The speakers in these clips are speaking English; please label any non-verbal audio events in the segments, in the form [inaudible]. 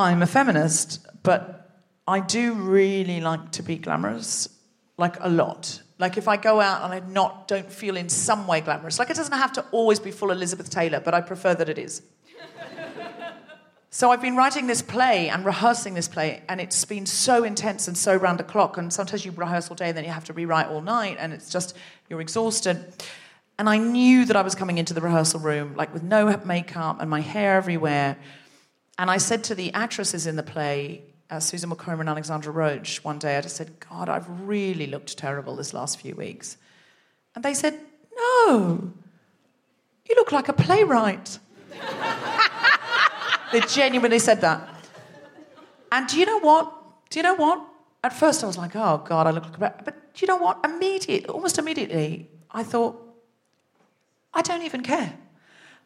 I'm a feminist, but I do really like to be glamorous, like a lot. Like if I go out and I not don't feel in some way glamorous, like it doesn't have to always be full Elizabeth Taylor, but I prefer that it is. so I've been writing this play and rehearsing this play, and it's been so intense and so round the clock. And sometimes you rehearse all day, and then you have to rewrite all night, and it's just you're exhausted. And I knew that I was coming into the rehearsal room like with no makeup and my hair everywhere. And I said to the actresses in the play, uh, Susan McComber and Alexandra Roach, one day, I just said, God, I've really looked terrible this last few weeks. And they said, No, you look like a playwright. [laughs] they genuinely said that. And do you know what? Do you know what? At first I was like, oh God, I look like a But do you know what? Immediately, almost immediately, I thought, I don't even care.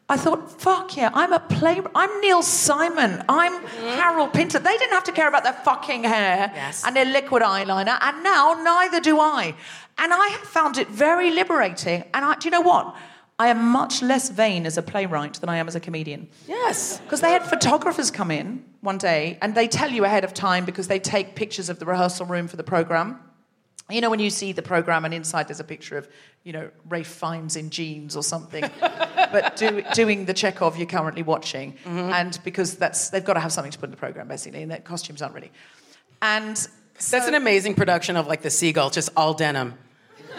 I thought, fuck yeah, I'm a play. I'm Neil Simon. I'm mm-hmm. Harold Pinter. They didn't have to care about their fucking hair yes. and their liquid eyeliner, and now neither do I. And I have found it very liberating. And I, do you know what? I am much less vain as a playwright than I am as a comedian. Yes. Because they had photographers come in one day, and they tell you ahead of time because they take pictures of the rehearsal room for the program. You know, when you see the program and inside there's a picture of, you know, Ralph Fiennes in jeans or something, [laughs] but do, doing the Chekhov you're currently watching. Mm-hmm. And because that's, they've got to have something to put in the program, basically, and their costumes aren't ready. And so, that's an amazing production of like the seagull, just all denim. [laughs]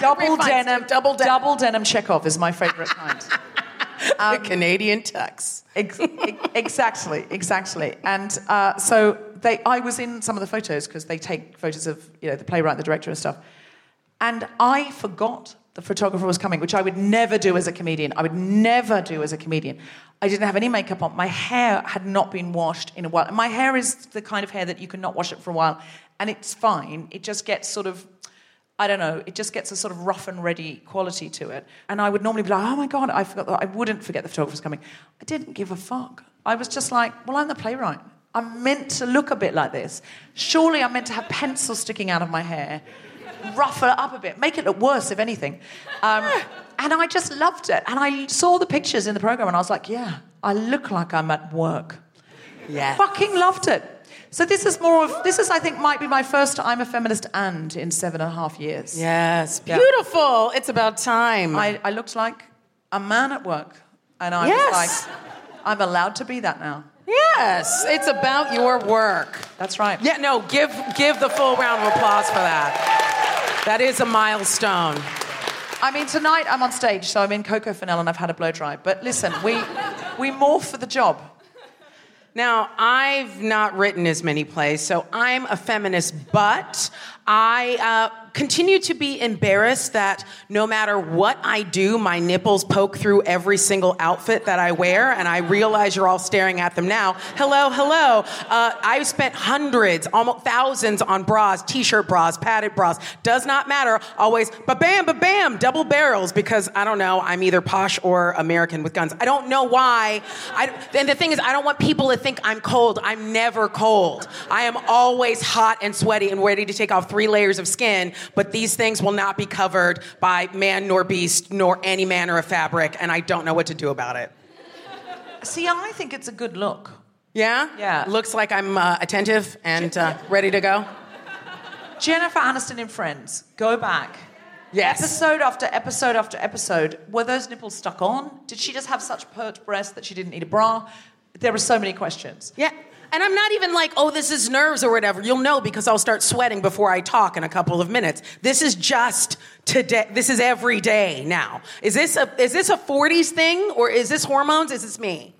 double denim, double denim, double denim Chekhov is my favorite kind. [laughs] Um, the Canadian tux. Ex- exactly, exactly. And uh, so they, I was in some of the photos because they take photos of you know the playwright, the director, and stuff. And I forgot the photographer was coming, which I would never do as a comedian. I would never do as a comedian. I didn't have any makeup on. My hair had not been washed in a while. My hair is the kind of hair that you can not wash it for a while, and it's fine. It just gets sort of I don't know, it just gets a sort of rough and ready quality to it. And I would normally be like, oh my God, I forgot that. I wouldn't forget the photographer's coming. I didn't give a fuck. I was just like, well, I'm the playwright. I'm meant to look a bit like this. Surely I'm meant to have pencils sticking out of my hair, ruffle it up a bit, make it look worse, if anything. Um, and I just loved it. And I saw the pictures in the program and I was like, yeah, I look like I'm at work. Yeah. Fucking loved it. So this is more of this is I think might be my first I'm a feminist and in seven and a half years. Yes, beautiful. Yeah. It's about time. I, I, looked like a man at work, and I yes. was like, I'm allowed to be that now. Yes, it's about your work. That's right. Yeah, no, give give the full round of applause for that. That is a milestone. I mean, tonight I'm on stage, so I'm in Coco Fennell and I've had a blow dry. But listen, we we morph for the job. Now, I've not written as many plays, so I'm a feminist, but I uh, continue to be embarrassed that no matter what I do, my nipples poke through every single outfit that I wear, and I realize you're all staring at them now. Hello, hello. Uh, I've spent hundreds, almost thousands on bras, t shirt bras, padded bras. Does not matter. Always, ba bam, ba bam, double barrels, because I don't know, I'm either posh or American with guns. I don't know why. I, and the thing is, I don't want people to think I'm cold. I'm never cold. I am always hot and sweaty and ready to take off three layers of skin, but these things will not be covered by man nor beast nor any manner of fabric, and I don't know what to do about it. See, I think it's a good look. Yeah? Yeah. Looks like I'm uh, attentive and uh, [laughs] ready to go. Jennifer Aniston in Friends, go back. Yes. Episode after episode after episode, were those nipples stuck on? Did she just have such pert breasts that she didn't need a bra? There were so many questions. Yeah. And I'm not even like, oh, this is nerves or whatever. You'll know because I'll start sweating before I talk in a couple of minutes. This is just today. This is every day now. Is this a is this a 40s thing or is this hormones? Is this me?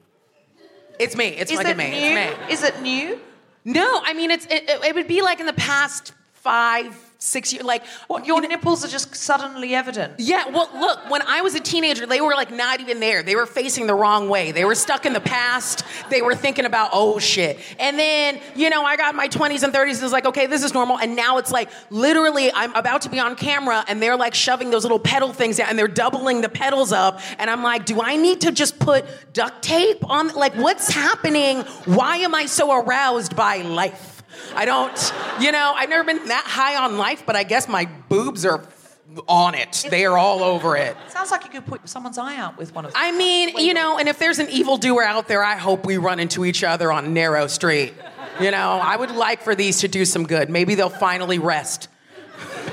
It's me. It's Is fucking it me. new? It's me. Is it new? No, I mean it's it, it, it would be like in the past five, six years. Like What, your nipples are just suddenly evident. Yeah, well, look, when I was a teenager, they were like not even there. They were facing the wrong way. They were stuck in the past. They were thinking about, oh shit. And then, you know, I got my 20s and 30s. It was like, okay, this is normal. And now it's like, literally, I'm about to be on camera and they're like shoving those little pedal things down and they're doubling the pedals up. And I'm like, do I need to just put duct tape on? Like, what's happening? Why am I so aroused by life? I don't, you know, I've never been that high on life, but I guess my boobs are on it. They are all over it. Sounds like you could put someone's eye out with one of I mean, you know, and if there's an evildoer out there, I hope we run into each other on narrow street. You know, I would like for these to do some good. Maybe they'll finally rest. [laughs]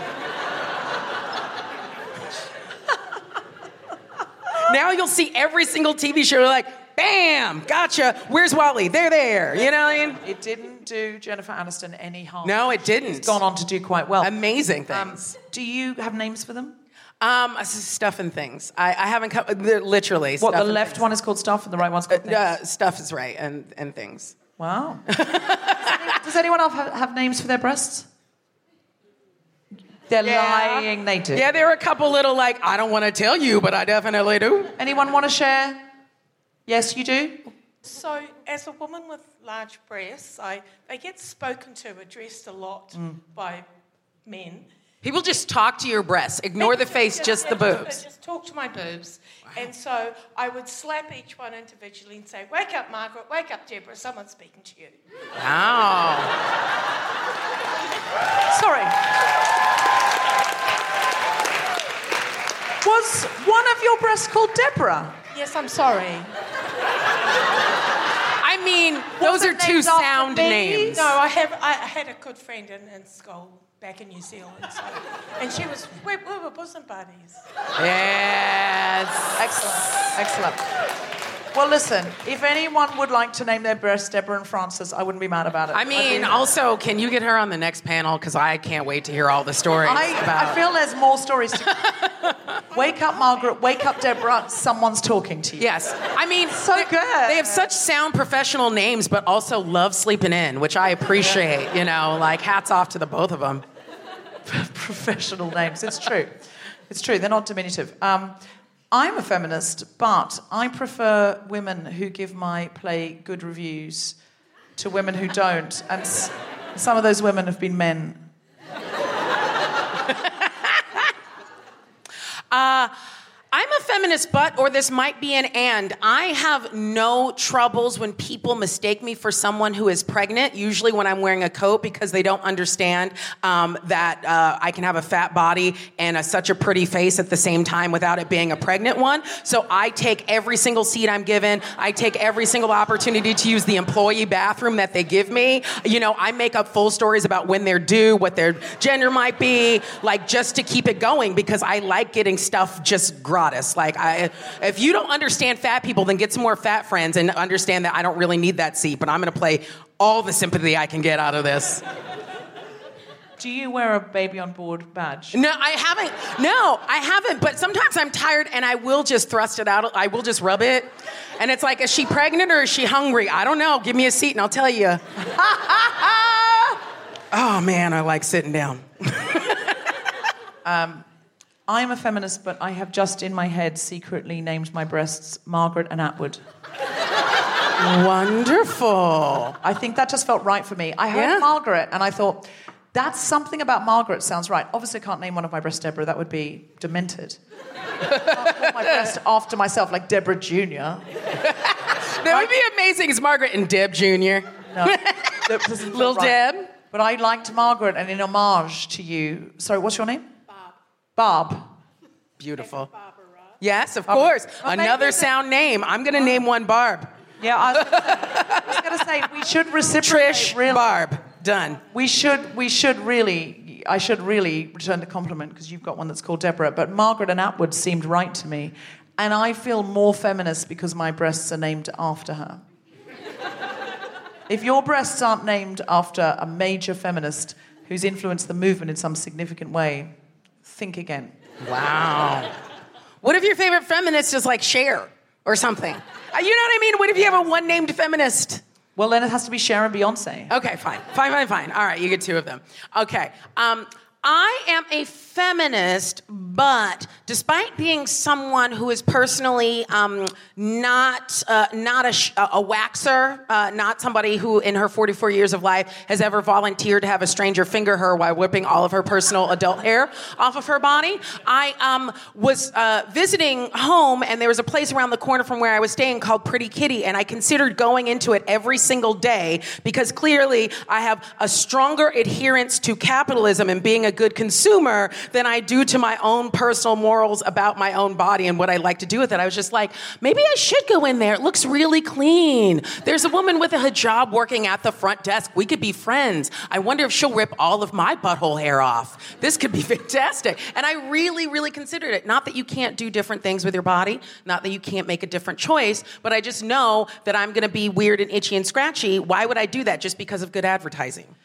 now you'll see every single TV show like, bam, gotcha. Where's Wally? They're there. You know what I mean? It didn't do Jennifer Aniston any harm. No, it didn't. It's gone on to do quite well. Amazing Um, things. do you have names for them? Um, stuff and things. I, I haven't come. Literally. What, the left things. one is called stuff and the right one's called things? Uh, stuff is right, and and things. Wow. does, any- does anyone else have, have names for their breasts? They're Yeah. lying, they do. Yeah, there are a couple little like I don't want to tell you, but I definitely do. Anyone want to share? Yes, you do? So, as a woman with large breasts, I, they get spoken to, addressed a lot mm. by men. People just talk to your breasts. Ignore the face, [laughs] just the they boobs. Just talk to my boobs. And so I would slap each one individually and say, Wake up, Margaret, wake up, Deborah, someone's speaking to you. Wow. [laughs] Sorry. Was one of your breasts called Deborah? Yes, I'm sorry. I mean, those are two sound names. No, I have. I had a good friend in, in school back in New Zealand, so, and she was. We, we were bosom buddies. Yes. Excellent. Excellent. Well, listen, if anyone would like to name their breasts Deborah and Frances, I wouldn't be mad about it. I mean, also, can you get her on the next panel? Because I can't wait to hear all the stories I, about. I feel there's more stories to. [laughs] wake up, Margaret. Wake up, Deborah. Someone's talking to you. Yes, I mean, So good. They have such sound professional names, but also love sleeping in, which I appreciate. You know, like hats off to the both of them. [laughs] professional names. It's true. It's true. They're not diminutive. Um, I'm a feminist, but I prefer women who give my play good reviews to women who don't. And s- some of those women have been men. [laughs] Uh, I'm a feminist, but, or this might be an and. I have no troubles when people mistake me for someone who is pregnant, usually when I'm wearing a coat because they don't understand um, that uh, I can have a fat body and a, such a pretty face at the same time without it being a pregnant one. So I take every single seat I'm given. I take every single opportunity to use the employee bathroom that they give me. You know, I make up full stories about when they're due, what their gender might be, like just to keep it going because I like getting stuff just gratis. Like, I, if you don't understand fat people, then get some more fat friends and understand that I don't really need that seat, but I'm going to play all the sympathy I can get out of this. Do you wear a baby on board badge? No, I haven't. No, I haven't. But sometimes I'm tired and I will just thrust it out. I will just rub it. And it's like, is she pregnant or is she hungry? I don't know. Give me a seat and I'll tell you. [laughs] oh man, I like sitting down. [laughs] Um, I'm a feminist, but I have just in my head secretly named my breasts Margaret and Atwood. Wonderful. I think that just felt right for me. I heard Yeah. Margaret and I thought, that's something about Margaret sounds right. Obviously, I can't name one of my breasts Deborah. That would be demented. I can't call my breast after myself, like Deborah Jr. That would be amazing. It's Margaret and Deb Jr. No, [laughs] that doesn't feel Little right. Deb. But I liked Margaret, and in homage to you. Sorry, what's your name? Bob. Bob. Beautiful. Yes, of course. Oh, maybe Another sound name. I'm going to name one Barb. Yeah, I was, [laughs] I was gonna say we should reciprocate. Trish really. Barb. Done. We should. We should really. I should really return the compliment because you've got one that's called Deborah. But Margaret and Atwood seemed right to me, and I feel more feminist because my breasts are named after her. if your breasts aren't named after a major feminist who's influenced the movement in some significant way, think again. Wow. What if your favorite feminist is like Cher or something? Uh, You know what I mean? What if you have a one named feminist? Well, then it has to be Sharon and Beyonce. Okay, fine. Fine, fine, fine. All right, you get two of them. Okay. Um, I am a feminist, but despite being someone who is personally um, not uh, not a, sh- a waxer, uh, not somebody who in her 44 years of life has ever volunteered to have a stranger finger her while whipping all of her personal adult hair off of her body, I um, was uh, visiting home, and there was a place around the corner from where I was staying called Pretty Kitty, and I considered going into it every single day because clearly I have a stronger adherence to capitalism and being a good consumer than I do to my own personal morals about my own body and what I like to do with it. I was just like, maybe I should go in there. It looks really clean. There's a woman with a hijab working at the front desk. We could be friends. I wonder if she'll rip all of my butthole hair off. This could be [laughs] fantastic. And I really, really considered it. Not that you can't do different things with your body, not that you can't make a different choice, but I just know that I'm going to be weird and itchy and scratchy. Why would I do that just because of good advertising?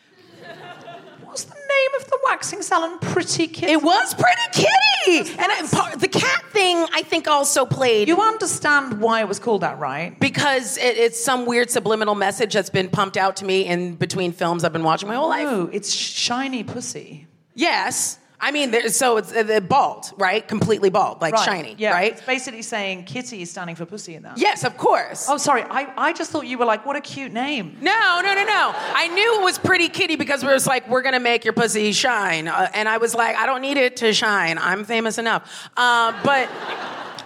Name of the waxing salon? Pretty Kitty. It was Pretty Kitty, and I, part, the cat thing I think also played You understand why it was called that, right? because it, it's some weird subliminal message that's been pumped out to me in between films I've been watching my whole life. No, it's shiny pussy. Yes, I mean there- so it's uh, bald, right? Completely bald, like Right. shiny, Yeah. right? It's basically saying kitty is standing for pussy in that. Yes, of course. Oh, sorry. I, I just thought you were like, what a cute name. No, no, no, no. I knew it was Pretty Kitty because we was like, we're gonna make your pussy shine, uh, and I was like, I don't need it to shine. I'm famous enough. Uh, but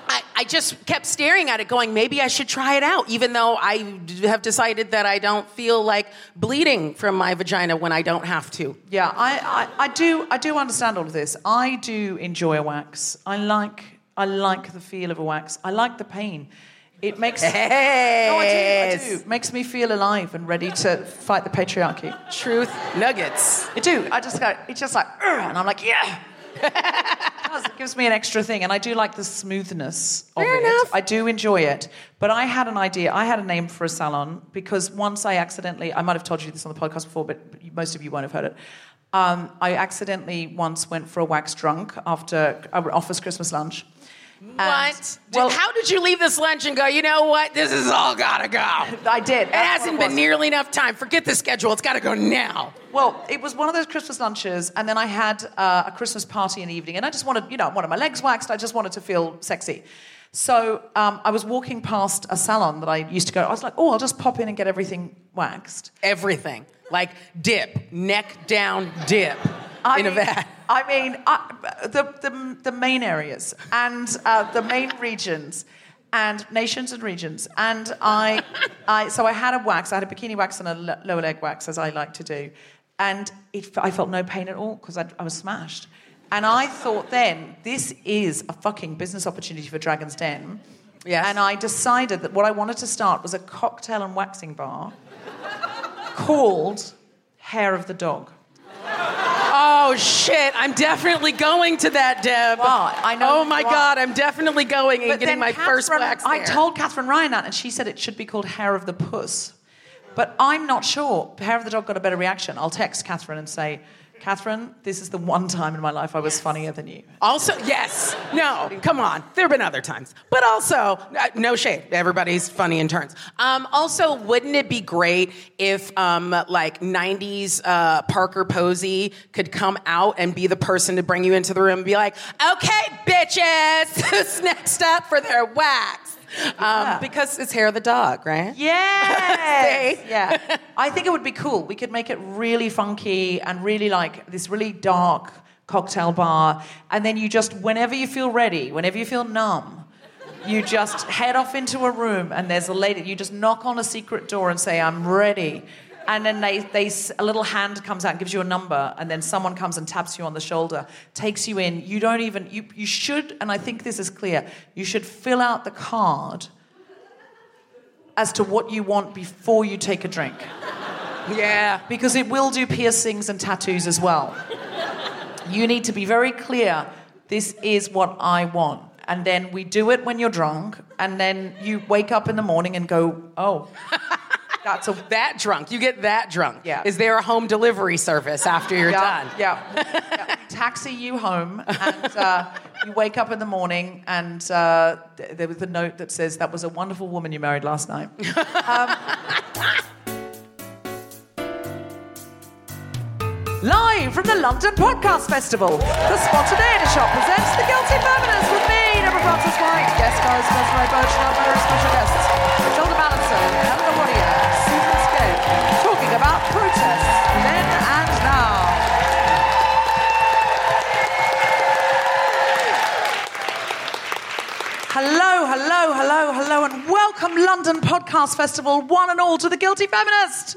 I, I just kept staring at it, going, maybe I should try it out, even though I have decided that I don't feel like bleeding from my vagina when I don't have to. Yeah, I, I, I do I do understand all of this. I do enjoy a wax. I like I like the feel of a wax. I like the pain. It makes [laughs] No, I do, I do. Makes me feel alive and ready to fight the patriarchy. Truth nuggets. I do. I just go, it's just like, and I'm like, yeah. [laughs] it, does. It gives me an extra thing, and I do like the smoothness of Fair it. enough. I do enjoy it. But I had an idea. I had a name for a salon because once I accidentally, I might have told you this on the podcast before, but most of you won't have heard it. Um, I accidentally once went for a wax drunk after our office Christmas lunch. What? Did- well, how did you leave this lunch and go, you know what? This is all gotta go. [laughs] I did. It hasn't it been nearly enough time. Forget the schedule. It's gotta go now. Well, it was one of those Christmas lunches, and then I had uh, a Christmas party in the evening, and I just wanted, you know, I wanted my legs waxed. I just wanted to feel sexy. So um, I was walking past a salon that I used to go. I was like, oh, I'll just pop in and get everything waxed. Everything. Like dip, neck down dip I in a mean- [laughs] I mean, I, the, the, the main areas and uh, the main regions and nations and regions. And I, [laughs] I, so I had a wax, I had a bikini wax and a lower leg wax, as I like to do. And it, I felt no pain at all because I, I was smashed. And I thought then, this is a fucking business opportunity for Dragon's Den. Yes. And I decided that what I wanted to start was a cocktail and waxing bar [laughs] called Hair of the Dog. Oh shit! I'm definitely going to that, Deb. Well, I know Oh my you are. god! I'm definitely going and But getting then my first Katherine- wax I there. told Katherine Ryan that, and she said it should be called Hair of the Puss. But I'm not sure. Hair of the Dog got a better reaction. I'll text Katherine and say, Katherine, this is the one time in my life I was funnier than you. Also, yes. No, come on. There have been other times. But also, uh, no shade. Everybody's funny in turns. Um, also, wouldn't it be great if, um, like, 90s uh, Parker Posey could come out and be the person to bring you into the room and be like, okay, bitches, [laughs] who's next up for their [laughs] Um, Because it's hair of the dog, right? [laughs] Yes. [laughs] Yeah. I think it would be cool. We could make it really funky and really like this really dark cocktail bar. And then you just, whenever you feel ready, whenever you feel numb, you just head off into a room and there's a lady. You just knock on a secret door and say, I'm ready. And then they, they, a little hand comes out and gives you a number, and then someone comes and taps you on the shoulder, takes you in. You don't even, you, you should, and I think this is clear, you should fill out the card as to what you want before you take a drink. Yeah. Because it will do piercings and tattoos as well. You need to be very clear this is what I want. And then we do it when you're drunk, and then you wake up in the morning and go, oh, that's a. That drunk. You get that drunk. Yeah. Is there a home delivery service after you're yeah, done? Yeah. yeah. Taxi you home, and uh, you wake up in the morning, and uh, th- there was a note that says, That was a wonderful woman you married last night. [laughs] Um, Live from the London Podcast Festival, the Spontaneity Shop presents The Guilty Feminist with me, Deborah Frances-White, guest stars Desiree Burch, and other special guests, and now. Hello, hello, hello, hello, and welcome London Podcast Festival, one and all, to The Guilty Feminist.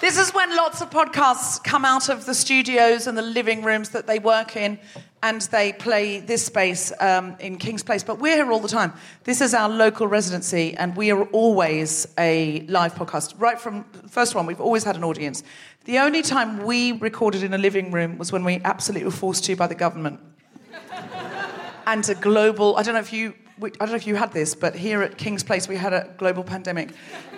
This is when lots of podcasts come out of the studios and the living rooms that they work in and they play this space um, in King's Place. But we're here all the time. This is our local residency and we are always a live podcast. Right from first one, we've always had an audience. The only time we recorded in a living room was when we absolutely were forced to by the government. [laughs] and a global, I don't know if you. I don't know if you had this, but here at King's Place we had a global pandemic,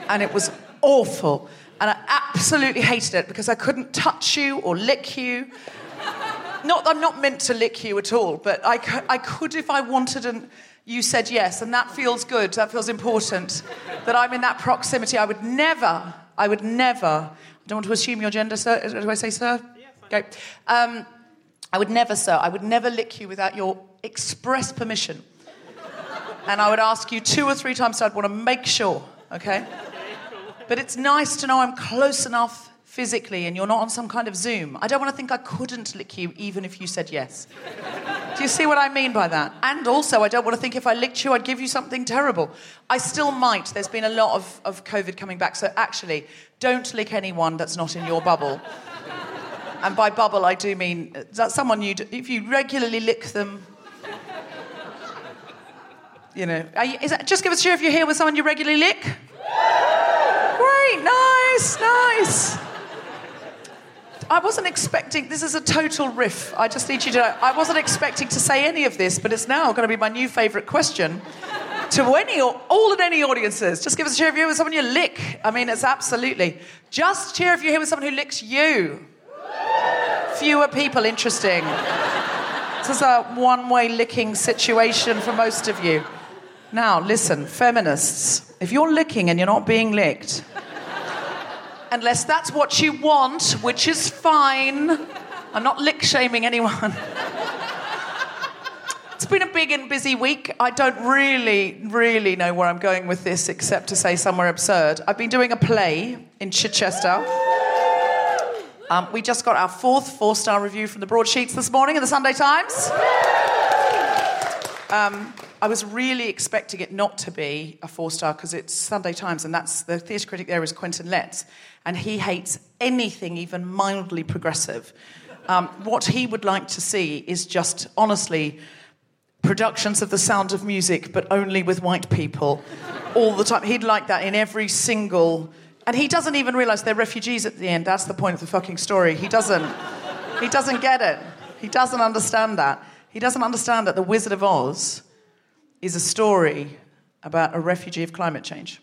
and it was awful. And I absolutely hated it because I couldn't touch you or lick you. Not, I'm not meant to lick you at all, but I, cou- I could if I wanted, and you said yes, and that feels good. That feels important. That I'm in that proximity. I would never, I would never. I don't want to assume your gender, sir. Do I say sir? Okay. Um, I would never, sir. I would never lick you without your express permission. And I would ask you two or three times, so I'd want to make sure, okay? But it's nice to know I'm close enough physically and you're not on some kind of Zoom. I don't want to think I couldn't lick you even if you said yes. Do you see what I mean by that? And also, I don't want to think if I licked you, I'd give you something terrible. I still might. There's been a lot of, of COVID coming back. So actually, don't lick anyone that's not in your bubble. And by bubble, I do mean uh, that someone you'd. if you regularly lick them, you know, you, is that, just give us a cheer if you're here with someone you regularly lick. Great, nice, nice. I wasn't expecting, this is a total riff. I just need you to know, I wasn't expecting to say any of this, but it's now going to be my new favourite question to any, or all and any audiences. Just give us a cheer if you're here with someone you lick. I mean, it's absolutely. Just cheer if you're here with someone who licks you. Fewer people, interesting. This is a one way licking situation for most of you. Now, listen, feminists, if you're licking and you're not being licked, unless that's what you want, which is fine, I'm not lick shaming anyone. [laughs] It's been a big and busy week. I don't really, really know where I'm going with this except to say somewhere absurd. I've been doing a play in Chichester. Um, we just got our fourth four star review from the broadsheets this morning in the Sunday Times. Um, I was really expecting it not to be a four star because it's Sunday Times, and that's the theatre critic there is Quentin Letts, and he hates anything even mildly progressive. Um, what he would like to see is just, honestly, productions of The Sound of Music, but only with white people all the time. He'd like that in every single. And he doesn't even realize they're refugees at the end. That's the point of the fucking story. He doesn't. He doesn't get it. He doesn't understand that. He doesn't understand that The Wizard of Oz is a story about a refugee of climate change.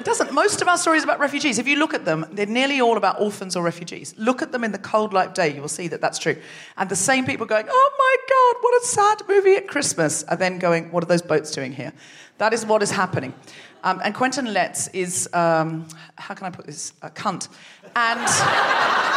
It doesn't. Most of our stories about refugees, if you look at them, they're nearly all about orphans or refugees. Look at them in the cold light day, you will see that that's true. And the same people going, oh my God, what a sad movie at Christmas, are then going, what are those boats doing here? That is what is happening. Um, and Quentin Letts is, um, how can I put this? A cunt. And,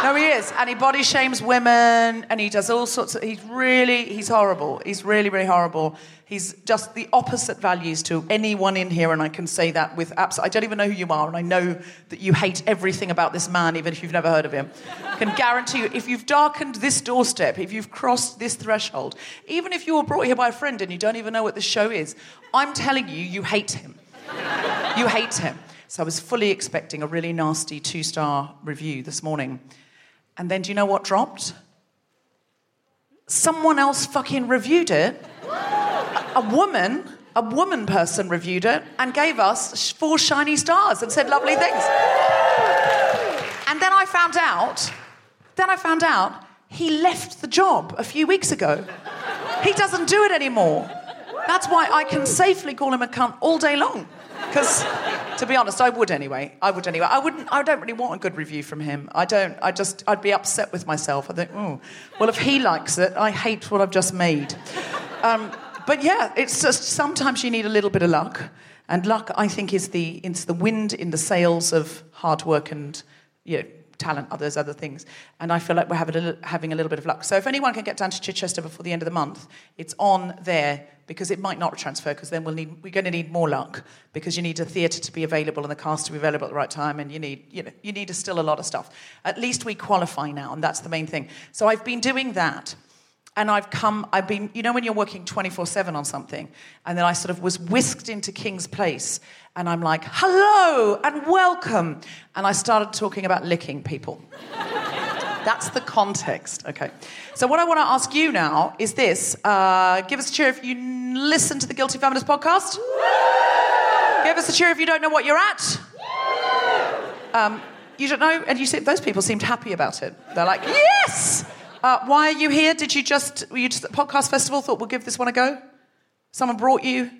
no, he is. And he body shames women and he does all sorts of, he's really, he's horrible. He's really, really horrible. He's just the opposite values to anyone in here, and I can say that with absolute. I don't even know who you are, and I know that you hate everything about this man, even if you've never heard of him. I can guarantee you, if you've darkened this doorstep, if you've crossed this threshold, even if you were brought here by a friend and you don't even know what this show is, I'm telling you, you hate him. you hate him. So I was fully expecting a really nasty two star review this morning. And then do you know what dropped? Someone else fucking reviewed it a woman, a woman person reviewed it and gave us four shiny stars and said lovely things. And then I found out, then I found out he left the job a few weeks ago. He doesn't do it anymore. That's why I can safely call him a cunt all day long. Because, to be honest, I would anyway. I would anyway. I wouldn't. I don't really want a good review from him. I don't. I just. I'd be upset with myself. I think, oh, well, if he likes it, I hate what I've just made. Um, but yeah, it's just sometimes you need a little bit of luck. And luck, I think, is the, it's the wind in the sails of hard work and you know, talent, others, other things. And I feel like we're having a, little, having a little bit of luck. So if anyone can get down to Chichester before the end of the month, it's on there because it might not transfer because then we'll need, we're going to need more luck because you need a theatre to be available and the cast to be available at the right time and you need, you know, you need a, still a lot of stuff. At least we qualify now and that's the main thing. So I've been doing that and I've come, I've been, you know, when you're working 24 7 on something, and then I sort of was whisked into King's Place, and I'm like, hello and welcome. And I started talking about licking people. [laughs] That's the context. Okay. So, what I want to ask you now is this uh, give us a cheer if you listen to the Guilty Feminist podcast. Give us a cheer if you don't know what you're at. Um, you don't know, and you see, those people seemed happy about it. They're like, yes! Uh, why are you here? Did you just, were you just at the podcast festival? Thought we'll give this one a go? Someone brought you?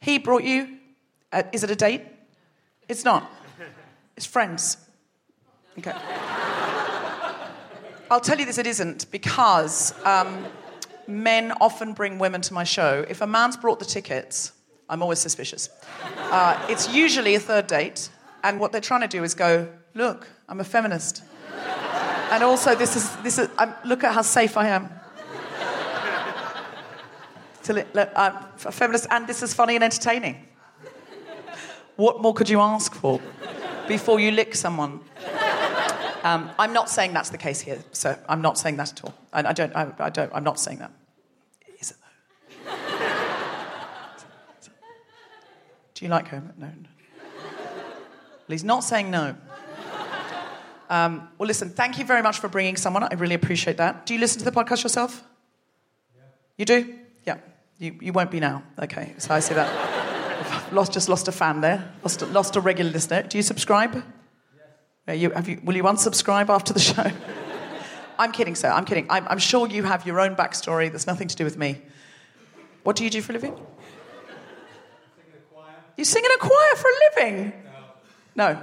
He brought you? Uh, is it a date? It's not. It's friends. Okay. I'll tell you this, it isn't, because um, men often bring women to my show. If a man's brought the tickets, I'm always suspicious. Uh, it's usually a third date, and what they're trying to do is go, look, I'm a feminist. And also, this is, this is um, look at how safe I am. I'm a feminist, and this is funny and entertaining. What more could you ask for before you lick someone? Um, I'm not saying that's the case here, so I'm not saying that at all. I, I don't, I, I, don't, I'm not saying that. Is it though? [laughs] Do you like her? No. no. Well, he's not saying no. Um, well, listen, thank you very much for bringing someone. I really appreciate that. Do you listen to the podcast yourself? Yeah. You do? Yeah. You, you won't be now. Okay, so I see that. [laughs] lost, just lost a fan there. Lost lost a regular listener. Do you subscribe? You, you, will you unsubscribe after the show? [laughs] I'm kidding, sir. I'm kidding. I'm, I'm, sure you have your own backstory that's nothing to do with me. What do you do for a living? You sing in a choir for a living? No. No.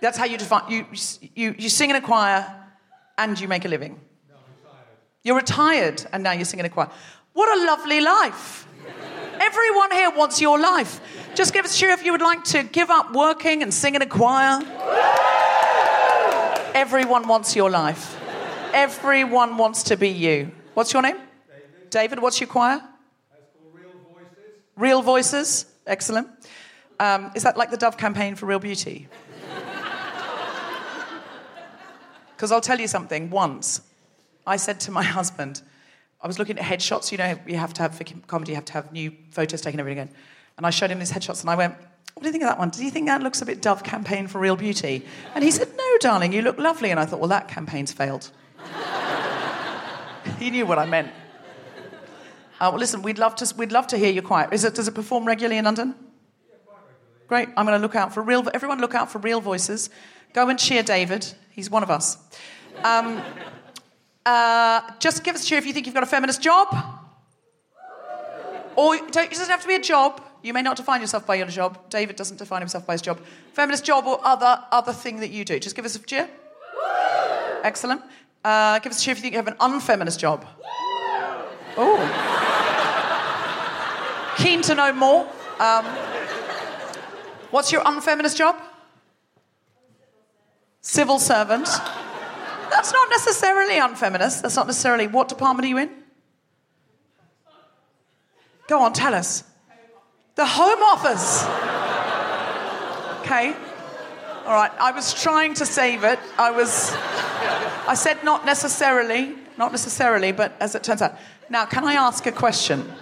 That's how you define you, you, you sing in a choir and you make a living. No, I'm retired. You're retired and now you sing in a choir. What a lovely life. Everyone here wants your life. Just give us a cheer if you would like to give up working and sing in a choir. Everyone wants your life. Everyone wants to be you. What's your name? David. David, what's your choir? Real Voices. Real Voices. Excellent. Um, is that like the Dove campaign for real beauty? [laughs] Because I'll tell you something. Once, I said to my husband, I was looking at headshots. You know, you have to have for comedy, you have to have new photos taken every again. And I showed him these headshots, and I went, "What do you think of that one? Do you think that looks a bit Dove campaign for real beauty?" And he said, "No, darling, you look lovely." And I thought, "Well, that campaign's failed." [laughs] he knew what I meant. Uh, well, listen, we'd love to we'd love to hear your choir. Is it does it perform regularly in London? Great. I'm going to look out for real. Everyone, look out for real voices. Go and cheer David. He's one of us. Um, uh, just give us a cheer if you think you've got a feminist job. Or it doesn't have to be a job. You may not define yourself by your job. David doesn't define himself by his job. Feminist job or other other thing that you do. Just give us a cheer. Excellent. Uh, give us a cheer if you think you have an unfeminist job. Oh. Keen to know more. Um, what's your unfeminist job? Civil servant. That's not necessarily unfeminist. That's not necessarily. What department are you in? Go on, tell us. The Home Office. Okay. All right. I was trying to save it. I was. I said not necessarily, not necessarily, but as it turns out. Now, can I ask a question?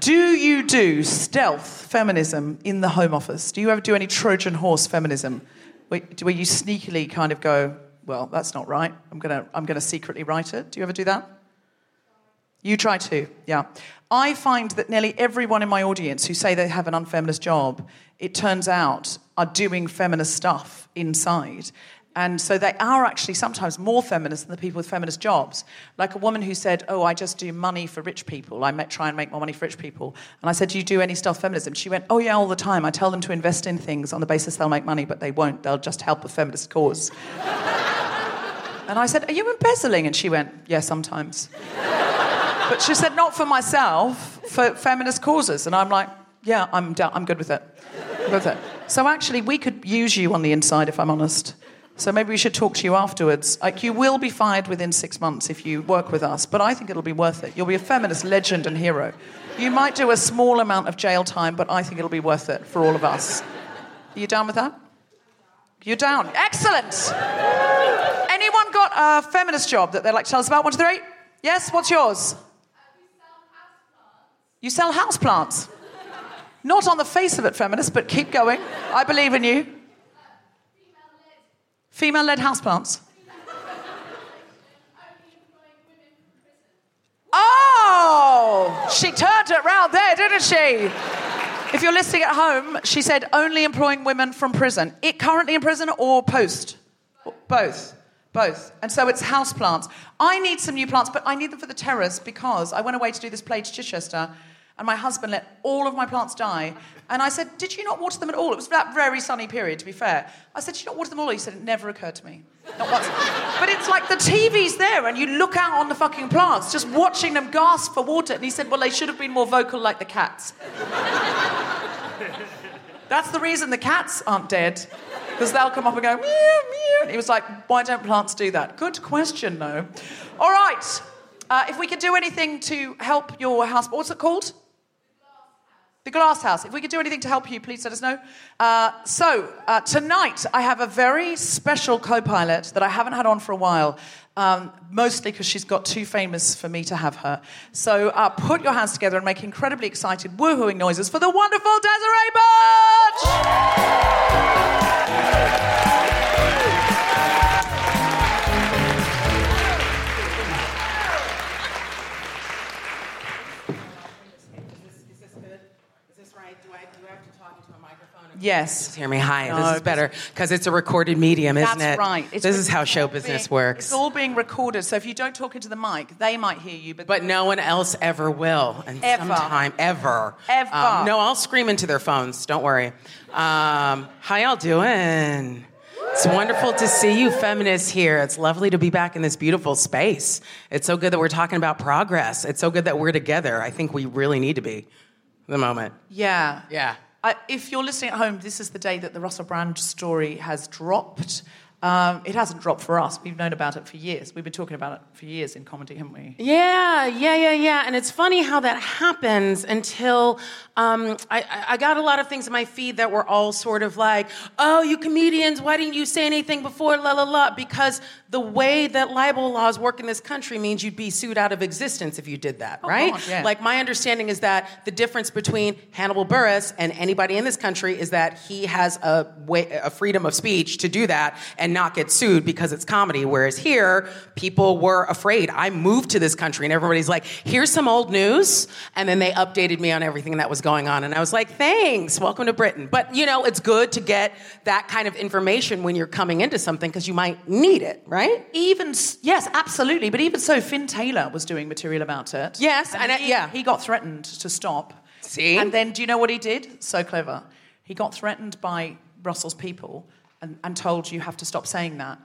Do you do stealth feminism in the Home Office? Do you ever do any Trojan horse feminism? Where, where you sneakily kind of go, well, that's not right. I'm going to I'm gonna secretly write it. Do you ever do that? You try to, yeah. I find that nearly everyone in my audience who say they have an unfeminist job, it turns out, are doing feminist stuff inside. And so they are actually sometimes more feminist than the people with feminist jobs. Like a woman who said, Oh, I just do money for rich people. I try and make more money for rich people. And I said, Do you do any stealth feminism? She went, Oh, yeah, all the time. I tell them to invest in things on the basis they'll make money, but they won't. They'll just help a feminist cause. [laughs] and I said, Are you embezzling? And she went, Yeah, sometimes. [laughs] but she said, Not for myself, for feminist causes. And I'm like, Yeah, I'm, da- I'm good with it. Good with it. So actually, we could use you on the inside, if I'm honest. So maybe we should talk to you afterwards. Like you will be fired within six months if you work with us, but I think it'll be worth it. You'll be a feminist legend and hero. You might do a small amount of jail time, but I think it'll be worth it for all of us. Are you down with that? You're down. Excellent. Anyone got a feminist job that they'd like to tell us about? One, two, three. Yes. What's yours? You sell houseplants. Not on the face of it, feminist, but keep going. I believe in you. Female led houseplants. Oh, she turned it round there, didn't she? If you're listening at home, she said only employing women from prison. It currently in prison or post? Both. Both. And so it's houseplants. I need some new plants, but I need them for the terrace because I went away to do this play to Chichester and my husband let all of my plants die. And I said, Did you not water them at all? It was that very sunny period, to be fair. I said, Did you not water them all? He said, It never occurred to me. Not once. but it's like the TV's there, and you look out on the fucking plants, just watching them gasp for water. And he said, Well, they should have been more vocal like the cats. That's the reason the cats aren't dead. Because they'll come up and go, meow, meow. And he was like, why don't plants do that? Good question, though. All right. Uh, if we could do anything to help your house, what's it called? The Glass House. If we could do anything to help you, please let us know. Uh, so, uh, tonight I have a very special co pilot that I haven't had on for a while, um, mostly because she's got too famous for me to have her. So, uh, put your hands together and make incredibly excited woohooing noises for the wonderful Desiree Burch! Yes. Just hear me. Hi. No, this is better because it's a recorded medium, isn't That's it? That's right. It's this is how show business being- works. It's all being recorded, so if you don't talk into the mic, they might hear you. But, but no one else ever will. And Ever. sometime, ever. Ever. Um, no, I'll scream into their phones. Don't worry. Um, how y'all doing? It's wonderful to see you feminists here. It's lovely to be back in this beautiful space. It's so good that we're talking about progress. It's so good that we're together. I think we really need to be the moment. yeah, Yeah. If you're listening at home, this is the day that the Russell Brand story has dropped. Um, it hasn't dropped for us. We've known about it for years. We've been talking about it for years in comedy, haven't we? Yeah, yeah, yeah, yeah. And it's funny how that happens until um, I- I got a lot of things in my feed that were all sort of like, oh, you comedians, why didn't you say anything before, la la la? Because the way that libel laws work in this country means you'd be sued out of existence if you did that, oh, right? God, yeah. Like, my understanding is that the difference between Hannibal Buress and anybody in this country is that he has a, way, a freedom of speech to do that and not get sued because it's comedy. Whereas here, people were afraid. I moved to this country and everybody's like, here's some old news. And then they updated me on everything that was going on. And I was like, thanks, welcome to Britain. But you know, it's good to get that kind of information when you're coming into something because you might need it, right? Even yes, absolutely. But even so, Finn Taylor was doing material about it. Yes, and, uh, he, yeah. he got threatened to stop. See? And then do you know what he did? So clever. He got threatened by Russell's people and, and told you have to stop saying that.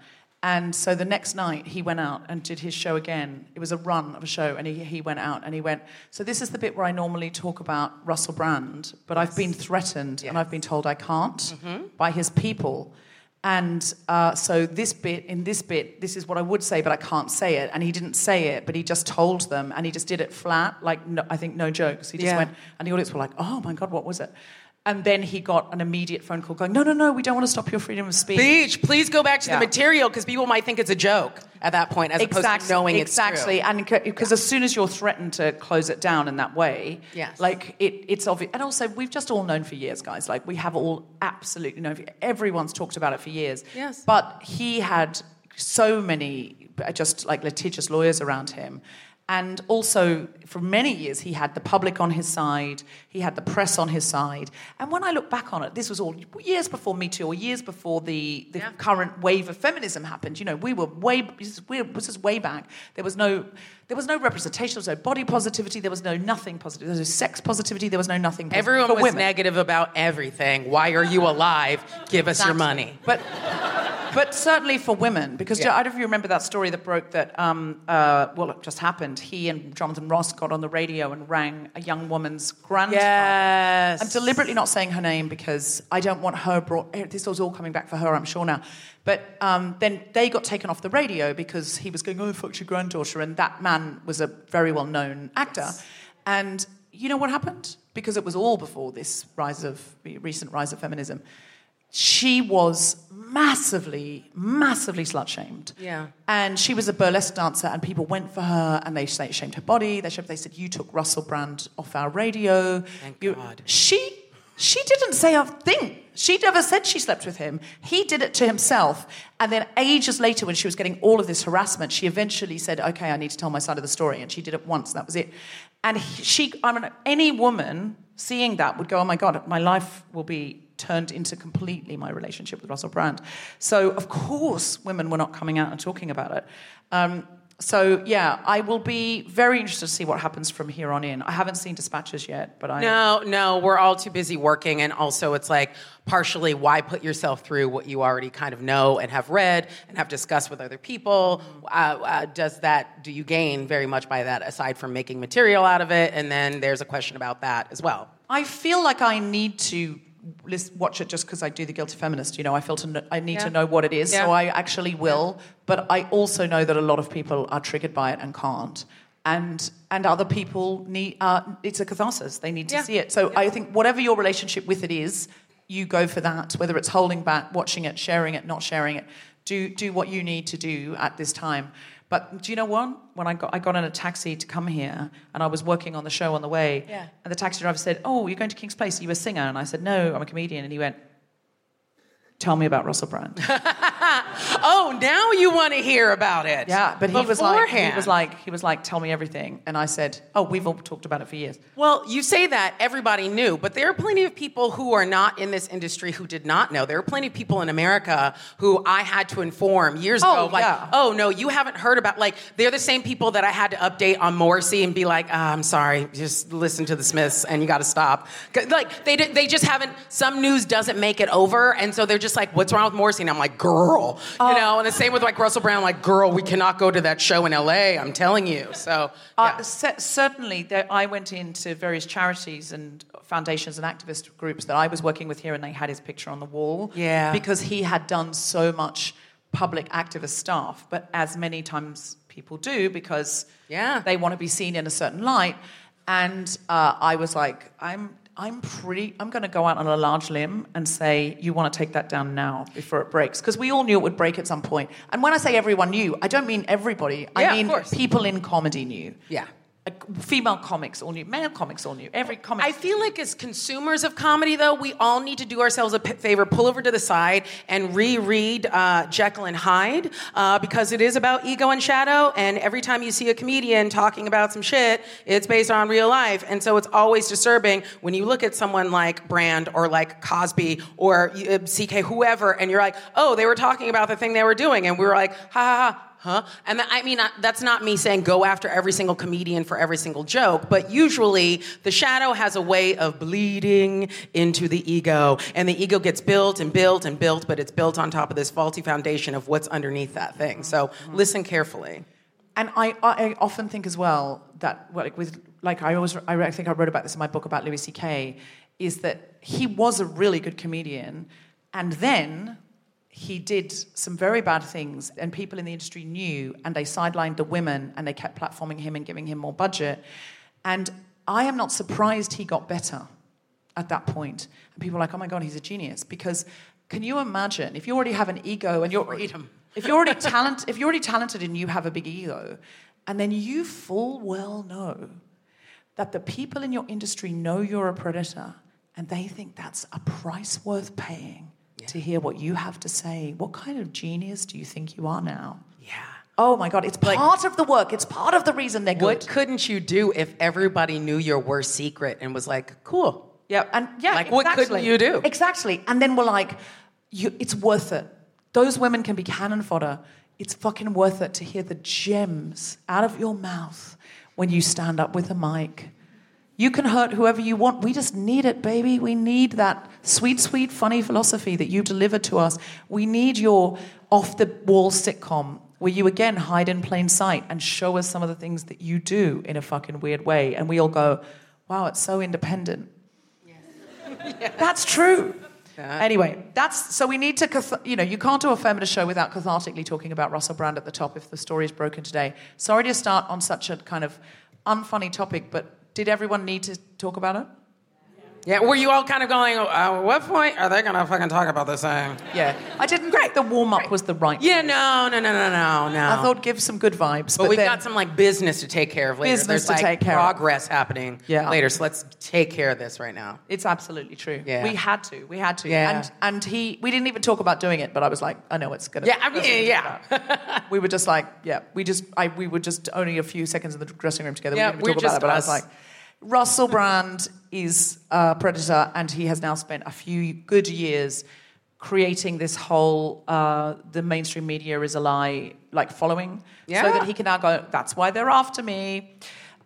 And so the next night he went out and did his show again. It was a run of a show, and he, he went out and he went. So this is the bit where I normally talk about Russell Brand, but I've been threatened and I've been told I can't by his people. And uh, so this bit, in this bit, this is what I would say, but I can't say it. And he didn't say it, but he just told them, and he just did it flat, like no, I think no jokes. He just Yeah. went, and the audience were like, "Oh my god, what was it?" And then he got an immediate phone call going, "No, no, no, we don't want to stop your freedom of speech." Beach, please go back to Yeah. the material because people might think it's a joke at that point, as opposed to knowing exactly. it's true. and because as soon as you're threatened to close it down in that way, Yes. like it, it's obvious. And also, we've just all known for years, guys. Like we have all absolutely known. For, everyone's talked about it for years. Yes. But he had so many uh, just like litigious lawyers around him. And also, for many years, he had the public on his side, he had the press on his side. And when I look back on it, this was all years before Me Too, or years before the, the Yeah. current wave of feminism happened. You know, we were way, this is, we- this is way back. There was no, there was no representation, there was no body positivity, there was no nothing positive, there was no sex positivity, there was no nothing positive Everyone was women. negative about everything. Why are you alive? Give us your money. But but certainly for women, because Yeah. I don't know if you remember that story that broke that. Um, uh, well, it just happened. He and Jonathan Ross got on the radio and rang a young woman's grandfather. Yes. I'm deliberately not saying her name because I don't want her brought. eh, This was all coming back for her, I'm sure now. But um, then they got taken off the radio because he was going, "Oh, fuck your granddaughter," and that man was a very well-known actor. And you know what happened? Because it was all before this rise of recent rise of feminism. She was massively, massively slut shamed. Yeah. And she was a burlesque dancer, and people went for her, and they shamed her body. They, shamed, they said, "You took Russell Brand off our radio." Thank You- God. She, she didn't say a thing. She never said she slept with him. He did it to himself. And then ages later, when she was getting all of this harassment, she eventually said, "Okay, I need to tell my side of the story." And she did it once. That was it. And he, she, I mean, any woman seeing that would go, "Oh my God, my life will be." Turned into completely my relationship with Russell Brand. So, of course, women were not coming out and talking about it. Um, so, yeah, I will be very interested to see what happens from here on in. I haven't seen dispatches yet, but I. No, no, we're all too busy working. And also, it's like partially why put yourself through what you already kind of know and have read and have discussed with other people? Uh, uh, does that, do you gain very much by that aside from making material out of it? And then there's a question about that as well. I feel like I need to watch it just because I do the Guilty Feminist. You know, I feel to kn- I need Yeah. to know what it is, Yeah. so I actually will. But I also know that a lot of people are triggered by it and can't. And and other people need uh, it's a catharsis. They need to see it. So I think whatever your relationship with it is, you go for that. Whether it's holding back, watching it, sharing it, not sharing it. Do do what you need to do at this time. But do you know what? When I got I got in a taxi to come here, and I was working on the show on the way, Yeah. and the taxi driver said, "Oh, you're going to King's Place? Are you a singer?" And I said, "No, I'm a comedian." And he went, "Tell me about Russell Brand." [laughs] Oh, now you want to hear about it. Yeah, but he was like, he was like, he was like, "Tell me everything." And I said, "Oh, we've all talked about it for years." Well, you say that everybody knew, but there are plenty of people who are not in this industry who did not know. There are plenty of people in America who I had to inform years Oh, ago, like, yeah. oh no, you haven't heard about. Like, they're the same people that I had to update on Morrissey and be like, ah, I'm sorry, just listen to the Smiths and you got to stop." Like, they they just haven't. Some news doesn't make it over, and so they're just like, what's wrong with Morrissey? And I'm like, girl, Oh. you know. And the same with like Russell Brand, like, girl, we cannot go to that show in L.A. I'm telling you. So. Uh, yeah. cer- certainly, there, I went into various charities and foundations and activist groups that I was working with here, and they had his picture on the wall. Yeah. Because he had done so much public activist stuff, but as many times people do, because Yeah. they want to be seen in a certain light. And uh, I was like, I'm. I'm pretty. I'm going to go out on a large limb and say you want to take that down now before it breaks because we all knew it would break at some point. And when I say everyone knew, I don't mean everybody. Yeah, I mean people in comedy knew. Yeah. Female comics all knew, male comics all knew. Every comic. I feel like as consumers of comedy, though, we all need to do ourselves a favor, pull over to the side and reread uh, Jekyll and Hyde uh, because it is about ego and shadow. And every time you see a comedian talking about some shit, it's based on real life. And so it's always disturbing when you look at someone like Brand or like Cosby or uh, CK, whoever, and you're like, oh, they were talking about the thing they were doing. And we were like, ha ha ha. Huh? And I mean, that's not me saying go after every single comedian for every single joke, but usually the shadow has a way of bleeding into the ego, and the ego gets built and built and built, but it's built on top of this faulty foundation of what's underneath that thing. So mm-hmm. listen carefully. And I, I often think as well that like with like I always I think I wrote about this in my book about Louis C.K. is that he was a really good comedian, and then he did some very bad things, and people in the industry knew, and they sidelined the women, and they kept platforming him and giving him more budget. And I am not surprised he got better at that point. And people are like, oh my God, he's a genius. Because can you imagine if you already have an ego and you're Freedom. [laughs] if you're already talent if you're already talented and you have a big ego, and then you full well know that the people in your industry know you're a predator and they think that's a price worth paying to hear what you have to say. What kind of genius do you think you are now? Yeah. Oh my God, it's part of the work. It's part of the reason they're good. What couldn't you do if everybody knew your worst secret and was like, cool? Yeah, and yeah, Like, what couldn't exactly. you do? Exactly. And then we're like, you, it's worth it. Those women can be cannon fodder. It's fucking worth it to hear the gems out of your mouth when you stand up with a mic. You can hurt whoever you want. We just need it, baby. We need that sweet, sweet, funny philosophy that you delivered to us. We need your off the wall sitcom where you again hide in plain sight and show us some of the things that you do in a fucking weird way. And we all go, wow, it's so independent. [laughs] That's true. Anyway, that's so we need to, you know, you can't do a feminist show without cathartically talking about Russell Brand at the top if the story is broken today. Sorry to start on such a kind of unfunny topic, but did everyone need to talk about it? Yeah, were you all kind of going, uh, what point are they going to fucking talk about this thing? Yeah, I didn't think the warm up was the right. Yeah, no, no, no, no, no, no. I thought give some good vibes, but, but, we've then, got some like business to take care of later. Business There's to like take care of. progress happening Yeah. later, so let's take care of this right now. It's absolutely true. Yeah. We had to. We had to. Yeah. And and he we didn't even talk about doing it, but I was like, I know it's gonna Yeah, I mean, that's yeah. [laughs] we were just like, yeah, we just I we were just only a few seconds in the dressing room together. Yeah, we didn't even talk just about it, but I was like, Russell Brand is a predator and he has now spent a few good years creating this whole uh, the mainstream media is a lie like following so that he can now go that's why they're after me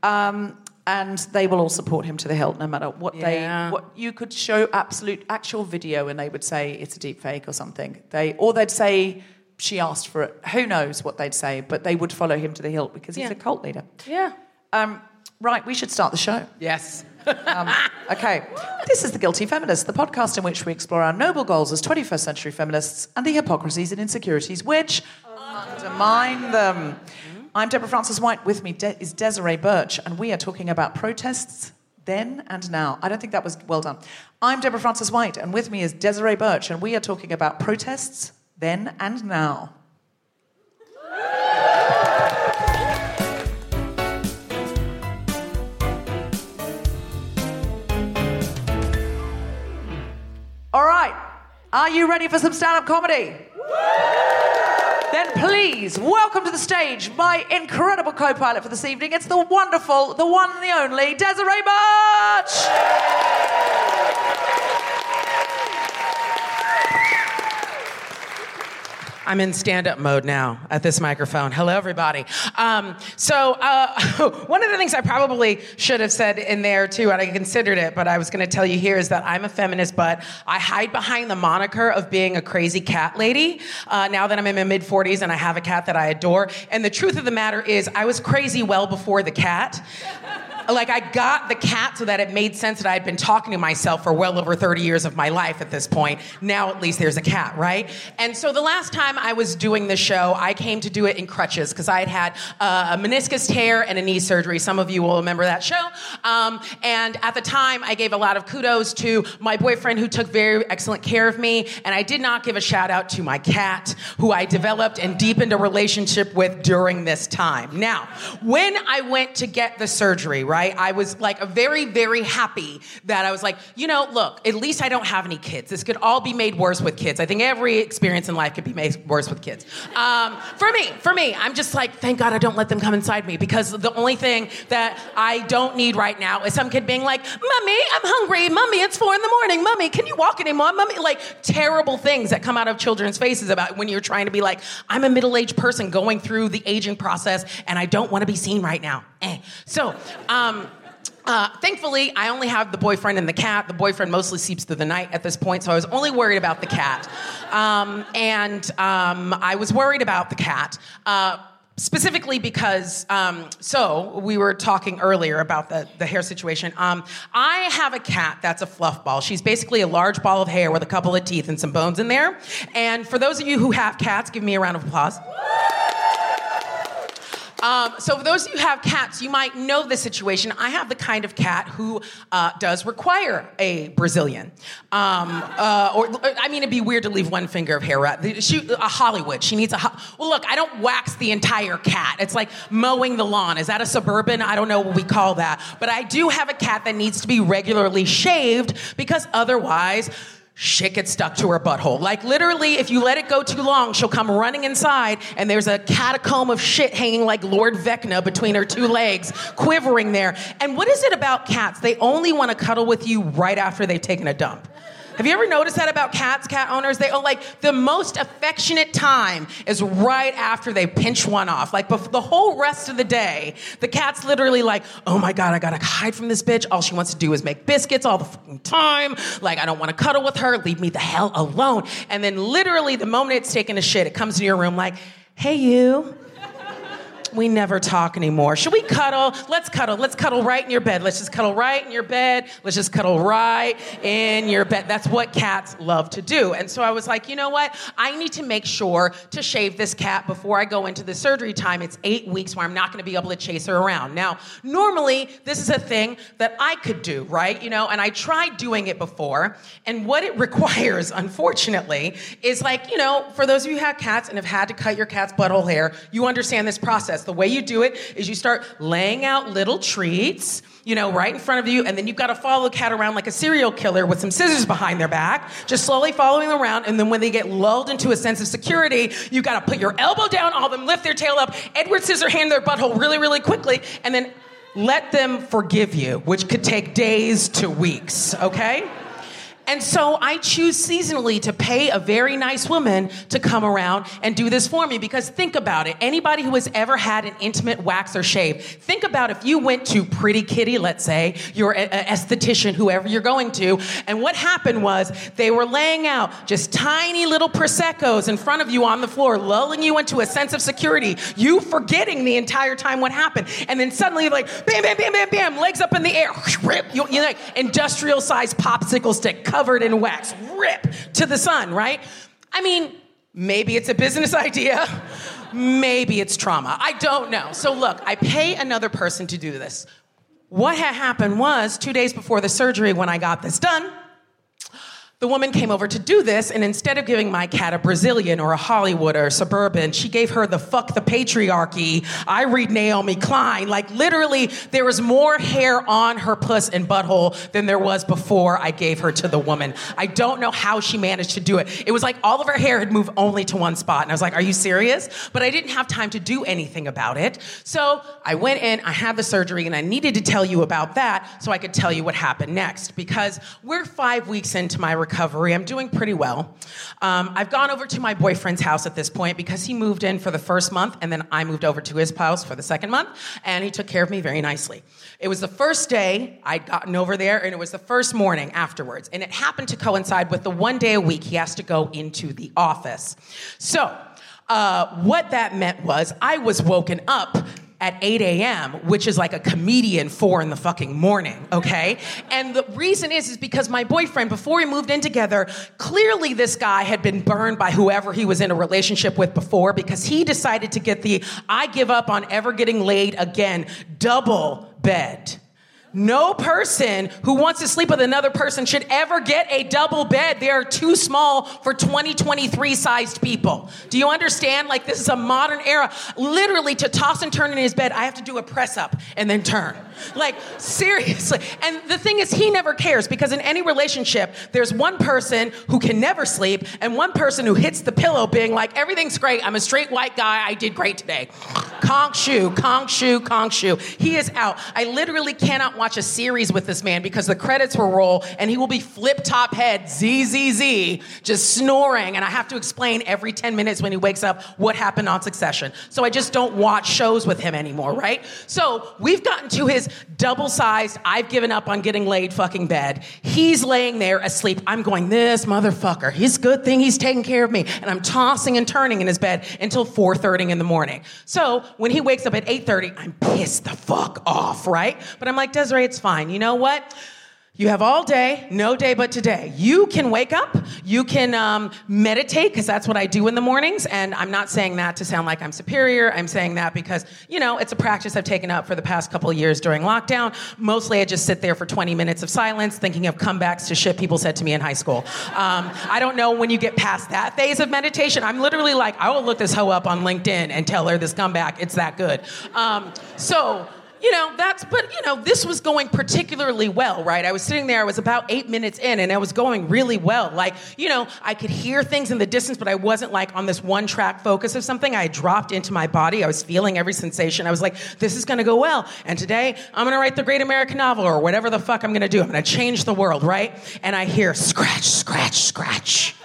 um, and they will all support him to the hilt no matter what Yeah. they what you could show absolute actual video and they would say it's a deep fake or something they or they'd say she asked for it who knows what they'd say but they would follow him to the hilt because he's Yeah. a cult leader Yeah. um, right we should start the show Yes. um, okay, this is The Guilty Feminist, the podcast in which we explore our noble goals as 21st century feminists and the hypocrisies and insecurities which undermine them. I'm Deborah Frances-White. With me De- is Desiree Burch, and we are talking about protests then and now. I don't think that was well done. I'm Deborah Frances-White, and with me is Desiree Burch, and we are talking about protests then and now. All right. Are you ready for some stand up comedy? Then please welcome to the stage my incredible co pilot for this evening. It's the wonderful, the one and the only Desiree Burch! I'm in stand up mode now at this microphone. Hello, everybody. Um, so, uh, [laughs] one of the things I probably should have said in there too, and I considered it, but I was going to tell you here is that I'm a feminist, but I hide behind the moniker of being a crazy cat lady uh, now that I'm in my mid 40s and I have a cat that I adore. And the truth of the matter is, I was crazy well before the cat. Like, I got the cat so that it made sense that I'd been talking to myself for well over 30 years of my life at this point. Now, at least, there's a cat, right? And so, the last time I was doing the show, I came to do it in crutches because I had had uh, a meniscus tear and a knee surgery. Some of you will remember that show. Um, and at the time, I gave a lot of kudos to my boyfriend who took very excellent care of me. And I did not give a shout out to my cat, who I developed and deepened a relationship with during this time. Now, when I went to get the surgery, right? Right? I was like very, very happy that I was like, you know, look, at least I don't have any kids. This could all be made worse with kids. I think every experience in life could be made worse with kids. Um, for me, for me, I'm just like, thank God I don't let them come inside me because the only thing that I don't need right now is some kid being like, Mommy, I'm hungry. Mommy, it's four in the morning. Mommy, can you walk anymore? Mommy, like terrible things that come out of children's faces about when you're trying to be like, I'm a middle aged person going through the aging process and I don't want to be seen right now. Eh. So, um, uh, thankfully, I only have the boyfriend and the cat. The boyfriend mostly sleeps through the night at this point, so I was only worried about the cat. Um, and um, I was worried about the cat. Uh, specifically because um, so we were talking earlier about the, the hair situation um, i have a cat that's a fluff ball she's basically a large ball of hair with a couple of teeth and some bones in there and for those of you who have cats give me a round of applause um, so, for those of you who have cats, you might know the situation. I have the kind of cat who uh, does require a Brazilian. Um, uh, or, I mean, it'd be weird to leave one finger of hair. Out. She, a Hollywood. She needs a. Ho- well, look, I don't wax the entire cat. It's like mowing the lawn. Is that a suburban? I don't know what we call that. But I do have a cat that needs to be regularly shaved because otherwise shit gets stuck to her butthole. Like literally, if you let it go too long, she'll come running inside and there's a catacomb of shit hanging like Lord Vecna between her two legs, quivering there. And what is it about cats? They only want to cuddle with you right after they've taken a dump. Have you ever noticed that about cats, cat owners? They oh, like the most affectionate time is right after they pinch one off. Like bef- the whole rest of the day, the cat's literally like, oh my god, I gotta hide from this bitch. All she wants to do is make biscuits all the fucking time. Like I don't want to cuddle with her. Leave me the hell alone. And then literally the moment it's taking a shit, it comes to your room like, hey you we never talk anymore. Should we cuddle? Let's cuddle. Let's cuddle right in your bed. Let's just cuddle right in your bed. Let's just cuddle right in your bed. That's what cats love to do. And so I was like, you know what? I need to make sure to shave this cat before I go into the surgery time. It's eight weeks where I'm not going to be able to chase her around. Now, normally, this is a thing that I could do, right? You know, and I tried doing it before. And what it [laughs] requires, unfortunately, is like, you know, for those of you who have cats and have had to cut your cat's butthole hair, you understand this process. The way you do it is you start laying out little treats, you know, right in front of you, and then you've got to follow the cat around like a serial killer with some scissors behind their back, just slowly following them around. And then when they get lulled into a sense of security, you've got to put your elbow down, all of them lift their tail up, Edward scissor hand their butthole really, really quickly, and then let them forgive you, which could take days to weeks, okay? And so I choose seasonally to pay a very nice woman to come around and do this for me because think about it. Anybody who has ever had an intimate wax or shave, think about if you went to Pretty Kitty, let's say, your esthetician, whoever you're going to, and what happened was they were laying out just tiny little Prosecco's in front of you on the floor, lulling you into a sense of security, you forgetting the entire time what happened. And then suddenly, like, bam, bam, bam, bam, bam, legs up in the air, [laughs] rip, you, you like industrial sized popsicle stick covered in wax, rip to the sun, right? I mean, maybe it's a business [laughs] idea, maybe it's trauma. I don't know. So, look, I pay another person to do this. What had happened was two days before the surgery, when I got this done, the woman came over to do this, and instead of giving my cat a Brazilian or a Hollywood or a suburban, she gave her the fuck the patriarchy. I read Naomi Klein. Like, literally, there was more hair on her puss and butthole than there was before I gave her to the woman. I don't know how she managed to do it. It was like all of her hair had moved only to one spot. And I was like, Are you serious? But I didn't have time to do anything about it. So I went in, I had the surgery, and I needed to tell you about that so I could tell you what happened next because we're five weeks into my recovery recovery. I'm doing pretty well. Um, I've gone over to my boyfriend's house at this point because he moved in for the first month, and then I moved over to his house for the second month, and he took care of me very nicely. It was the first day I'd gotten over there, and it was the first morning afterwards. And it happened to coincide with the one day a week he has to go into the office. So, uh, what that meant was I was woken up at 8 a.m., which is like a comedian four in the fucking morning, okay? And the reason is, is because my boyfriend, before we moved in together, clearly this guy had been burned by whoever he was in a relationship with before because he decided to get the I give up on ever getting laid again double bed. No person who wants to sleep with another person should ever get a double bed. They are too small for 2023 sized people. Do you understand? Like, this is a modern era. Literally, to toss and turn in his bed, I have to do a press up and then turn. Like, seriously. And the thing is, he never cares because in any relationship, there's one person who can never sleep and one person who hits the pillow being like, everything's great. I'm a straight white guy. I did great today. Conk shoe, conk shoe, conk shoe. He is out. I literally cannot watch a series with this man because the credits will roll and he will be flip top head, ZZZ, just snoring. And I have to explain every 10 minutes when he wakes up what happened on Succession. So I just don't watch shows with him anymore, right? So we've gotten to his double sized, I've given up on getting laid fucking bed. He's laying there asleep. I'm going, this motherfucker, his good thing he's taking care of me. And I'm tossing and turning in his bed until 4.30 in the morning. So when he wakes up at 8.30, I'm pissed the fuck off, right? But I'm like, Desiree, it's fine. You know what? You have all day, no day but today. You can wake up, you can um, meditate, because that's what I do in the mornings. And I'm not saying that to sound like I'm superior. I'm saying that because, you know, it's a practice I've taken up for the past couple years during lockdown. Mostly I just sit there for 20 minutes of silence, thinking of comebacks to shit people said to me in high school. Um, I don't know when you get past that phase of meditation. I'm literally like, I will look this hoe up on LinkedIn and tell her this comeback, it's that good. Um, so, you know, that's, but, you know, this was going particularly well, right? I was sitting there, I was about eight minutes in, and it was going really well. Like, you know, I could hear things in the distance, but I wasn't like on this one track focus of something. I dropped into my body. I was feeling every sensation. I was like, this is gonna go well. And today, I'm gonna write the great American novel or whatever the fuck I'm gonna do. I'm gonna change the world, right? And I hear scratch, scratch, scratch.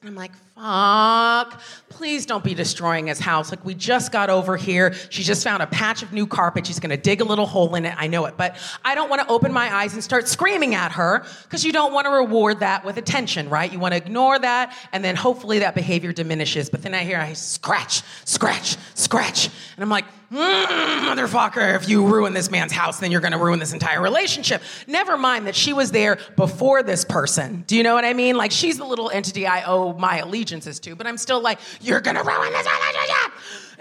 And I'm like, fuck, please don't be destroying his house. Like, we just got over here. She just found a patch of new carpet. She's gonna dig a little hole in it. I know it. But I don't wanna open my eyes and start screaming at her because you don't wanna reward that with attention, right? You wanna ignore that and then hopefully that behavior diminishes. But then I hear I scratch, scratch, scratch. And I'm like, mm, motherfucker, if you ruin this man's house, then you're gonna ruin this entire relationship. Never mind that she was there before this person. Do you know what I mean? Like, she's the little entity I owe my allegiances to, but I'm still like, you're gonna ruin this relationship.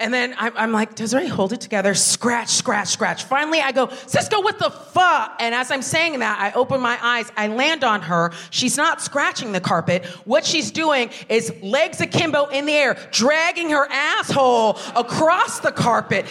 And then I'm, I'm like, Desiree, hold it together. Scratch, scratch, scratch. Finally, I go, Cisco, what the fuck? And as I'm saying that, I open my eyes. I land on her. She's not scratching the carpet. What she's doing is legs akimbo in the air, dragging her asshole across the carpet,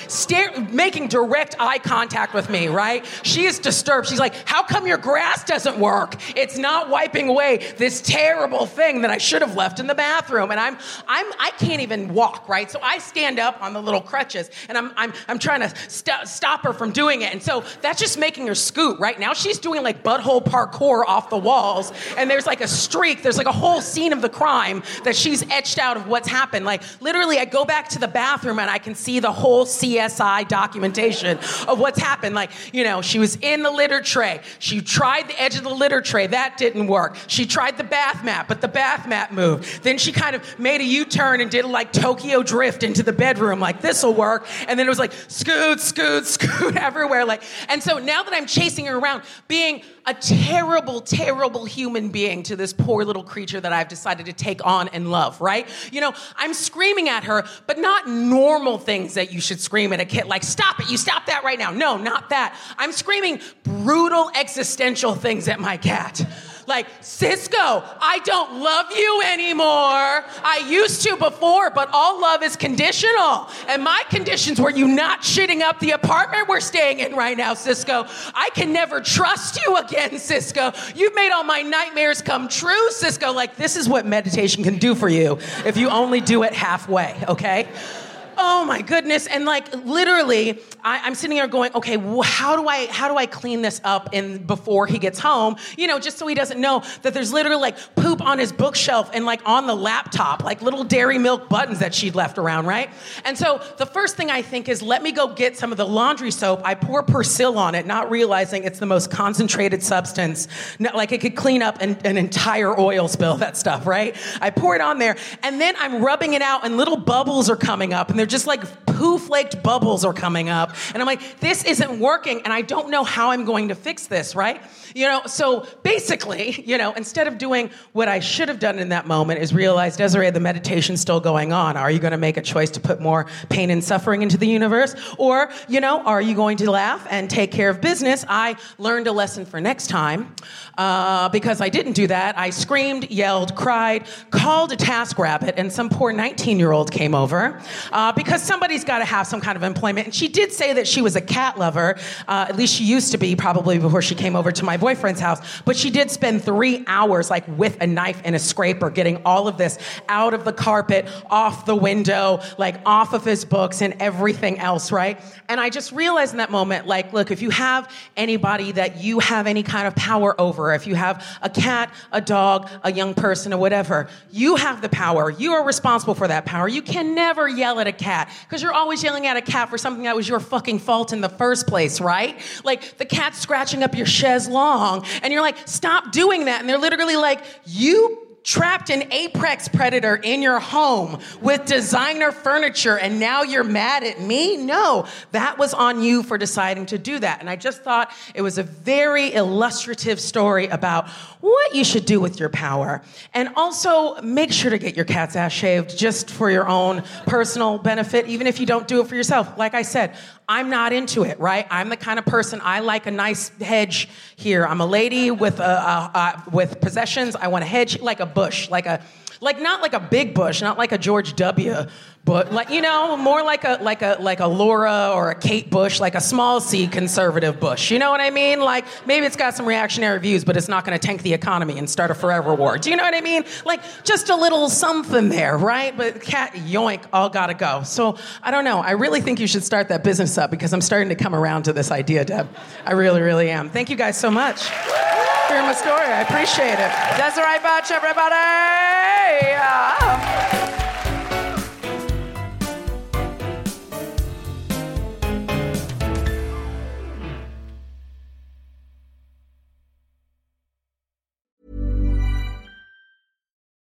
making direct eye contact with me, right? She is disturbed. She's like, how come your grass doesn't work? It's not wiping away this terrible thing that I should have left in the bathroom. And I'm, I'm, I can't even walk, right? So I stand up on the little crutches and I'm, I'm, I'm trying to st- stop her from doing it. And so that's just making her scoot, right? Now she's doing like butthole parkour off the walls and there's like a streak, there's like a whole scene of the crime that she's etched out of what's happened. Like literally, I go back to the bathroom and I can see the whole CSI documentation of what's happened. Like, you know, she was in the litter tray. She tried the edge of the litter tray. That didn't work. She tried the bath mat, but the bath mat moved. Then she kind of made a U turn and did like Tokyo drift into the bedroom. I'm like, this will work. And then it was like, scoot, scoot, [laughs] scoot everywhere. Like, and so now that I'm chasing her around, being a terrible, terrible human being to this poor little creature that I've decided to take on and love, right? You know, I'm screaming at her, but not normal things that you should scream at a kid, like, stop it, you stop that right now. No, not that. I'm screaming brutal existential things at my cat. Like, Cisco, I don't love you anymore. I used to before, but all love is conditional. And my conditions were you not shitting up the apartment we're staying in right now, Cisco. I can never trust you again, Cisco. You've made all my nightmares come true, Cisco. Like, this is what meditation can do for you if you only do it halfway, okay? Oh my goodness. And like literally I, am sitting here going okay wh- how do i how do i clean this up in before he gets home? You know just so he doesn't know that there's literally like poop on his bookshelf and like on the laptop like little dairy milk buttons that she'd left around right? And so the first thing i think is let me go get some of the laundry soap. I pour persil on it not realizing it's the most concentrated substance. Like it could clean up an, an entire oil spill that stuff right? I pour it on there and then i'm rubbing it out and little bubbles are coming up and they're just like poo flaked bubbles are coming up. And I'm like, this isn't working, and I don't know how I'm going to fix this, right? You know, so basically, [laughs] you know, instead of doing what I should have done in that moment is realize, Desiree, the meditation's still going on. Are you going to make a choice to put more pain and suffering into the universe? Or, you know, are you going to laugh and take care of business? I learned a lesson for next time uh, because I didn't do that. I screamed, yelled, cried, called a TaskRabbit, and some poor 19 year old came over uh, because somebody's got to have some kind of employment. And she did say that she was a cat lover. Uh, at least she used to be, probably before she came over to my boyfriend's house. But she did spend three hours, like with a knife and a scraper, getting all of this out of the carpet, off the window, like off of his books and everything else, right? And I just realized in that moment, like, look, if you have anybody that you have any kind of power over, if you have a cat, a dog, a young person, or whatever, you have the power. You are responsible for that power. You can never yell at a cat because you're always yelling at a cat for something that was your fucking fault in the first place, right? Like the cat scratching up your chaise long, and you're like, stop doing that. And they're literally like, you trapped an apex predator in your home with designer furniture and now you're mad at me? No, that was on you for deciding to do that. And I just thought it was a very illustrative story about what you should do with your power. And also make sure to get your cat's ass shaved just for your own personal benefit, even if you don't do it for yourself. Like I said, I'm not into it, right? I'm the kind of person I like a nice hedge here. I'm a lady with a, a, a with possessions. I want a hedge like a bush, like a like not like a big bush, not like a George W. But like you know, more like a like a like a Laura or a Kate Bush, like a small C conservative Bush. You know what I mean? Like maybe it's got some reactionary views, but it's not going to tank the economy and start a forever war. Do you know what I mean? Like just a little something there, right? But cat yoink, all gotta go. So I don't know. I really think you should start that business up because I'm starting to come around to this idea, Deb. I really, really am. Thank you guys so much for my story. I appreciate it. Desiree Burch, everybody! Yeah.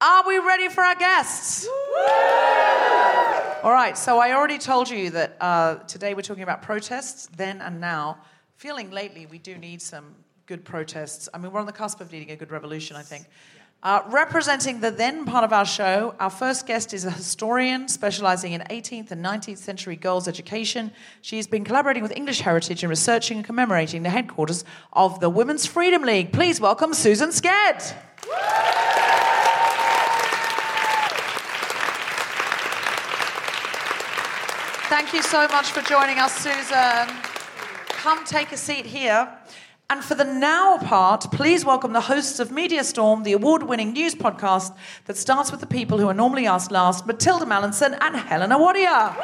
Are we ready for our guests? All right, so I already told you that uh, today we're talking about protests, then and now. Feeling lately we do need some good protests. I mean, we're on the cusp of needing a good revolution, I think. Uh, representing the then part of our show, our first guest is a historian specializing in 18th and 19th century girls' education. She's been collaborating with English Heritage in researching and commemorating the headquarters of the Women's Freedom League. Please welcome Susan Skedd. Thank you so much for joining us, Susan. Come take a seat here. And for the now part, please welcome the hosts of Media Storm, the award winning news podcast that starts with the people who are normally asked last Mathilda Mallinson and Helena Wadia.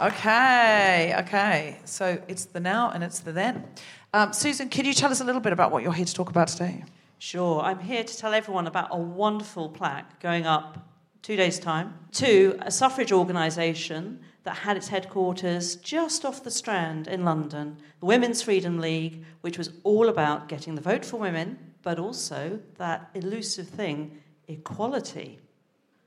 Okay, okay. So it's the now and it's the then. Um, Susan, can you tell us a little bit about what you're here to talk about today? Sure. I'm here to tell everyone about a wonderful plaque going up two days' time to a suffrage organisation that had its headquarters just off the Strand in London, the Women's Freedom League, which was all about getting the vote for women, but also that elusive thing, equality.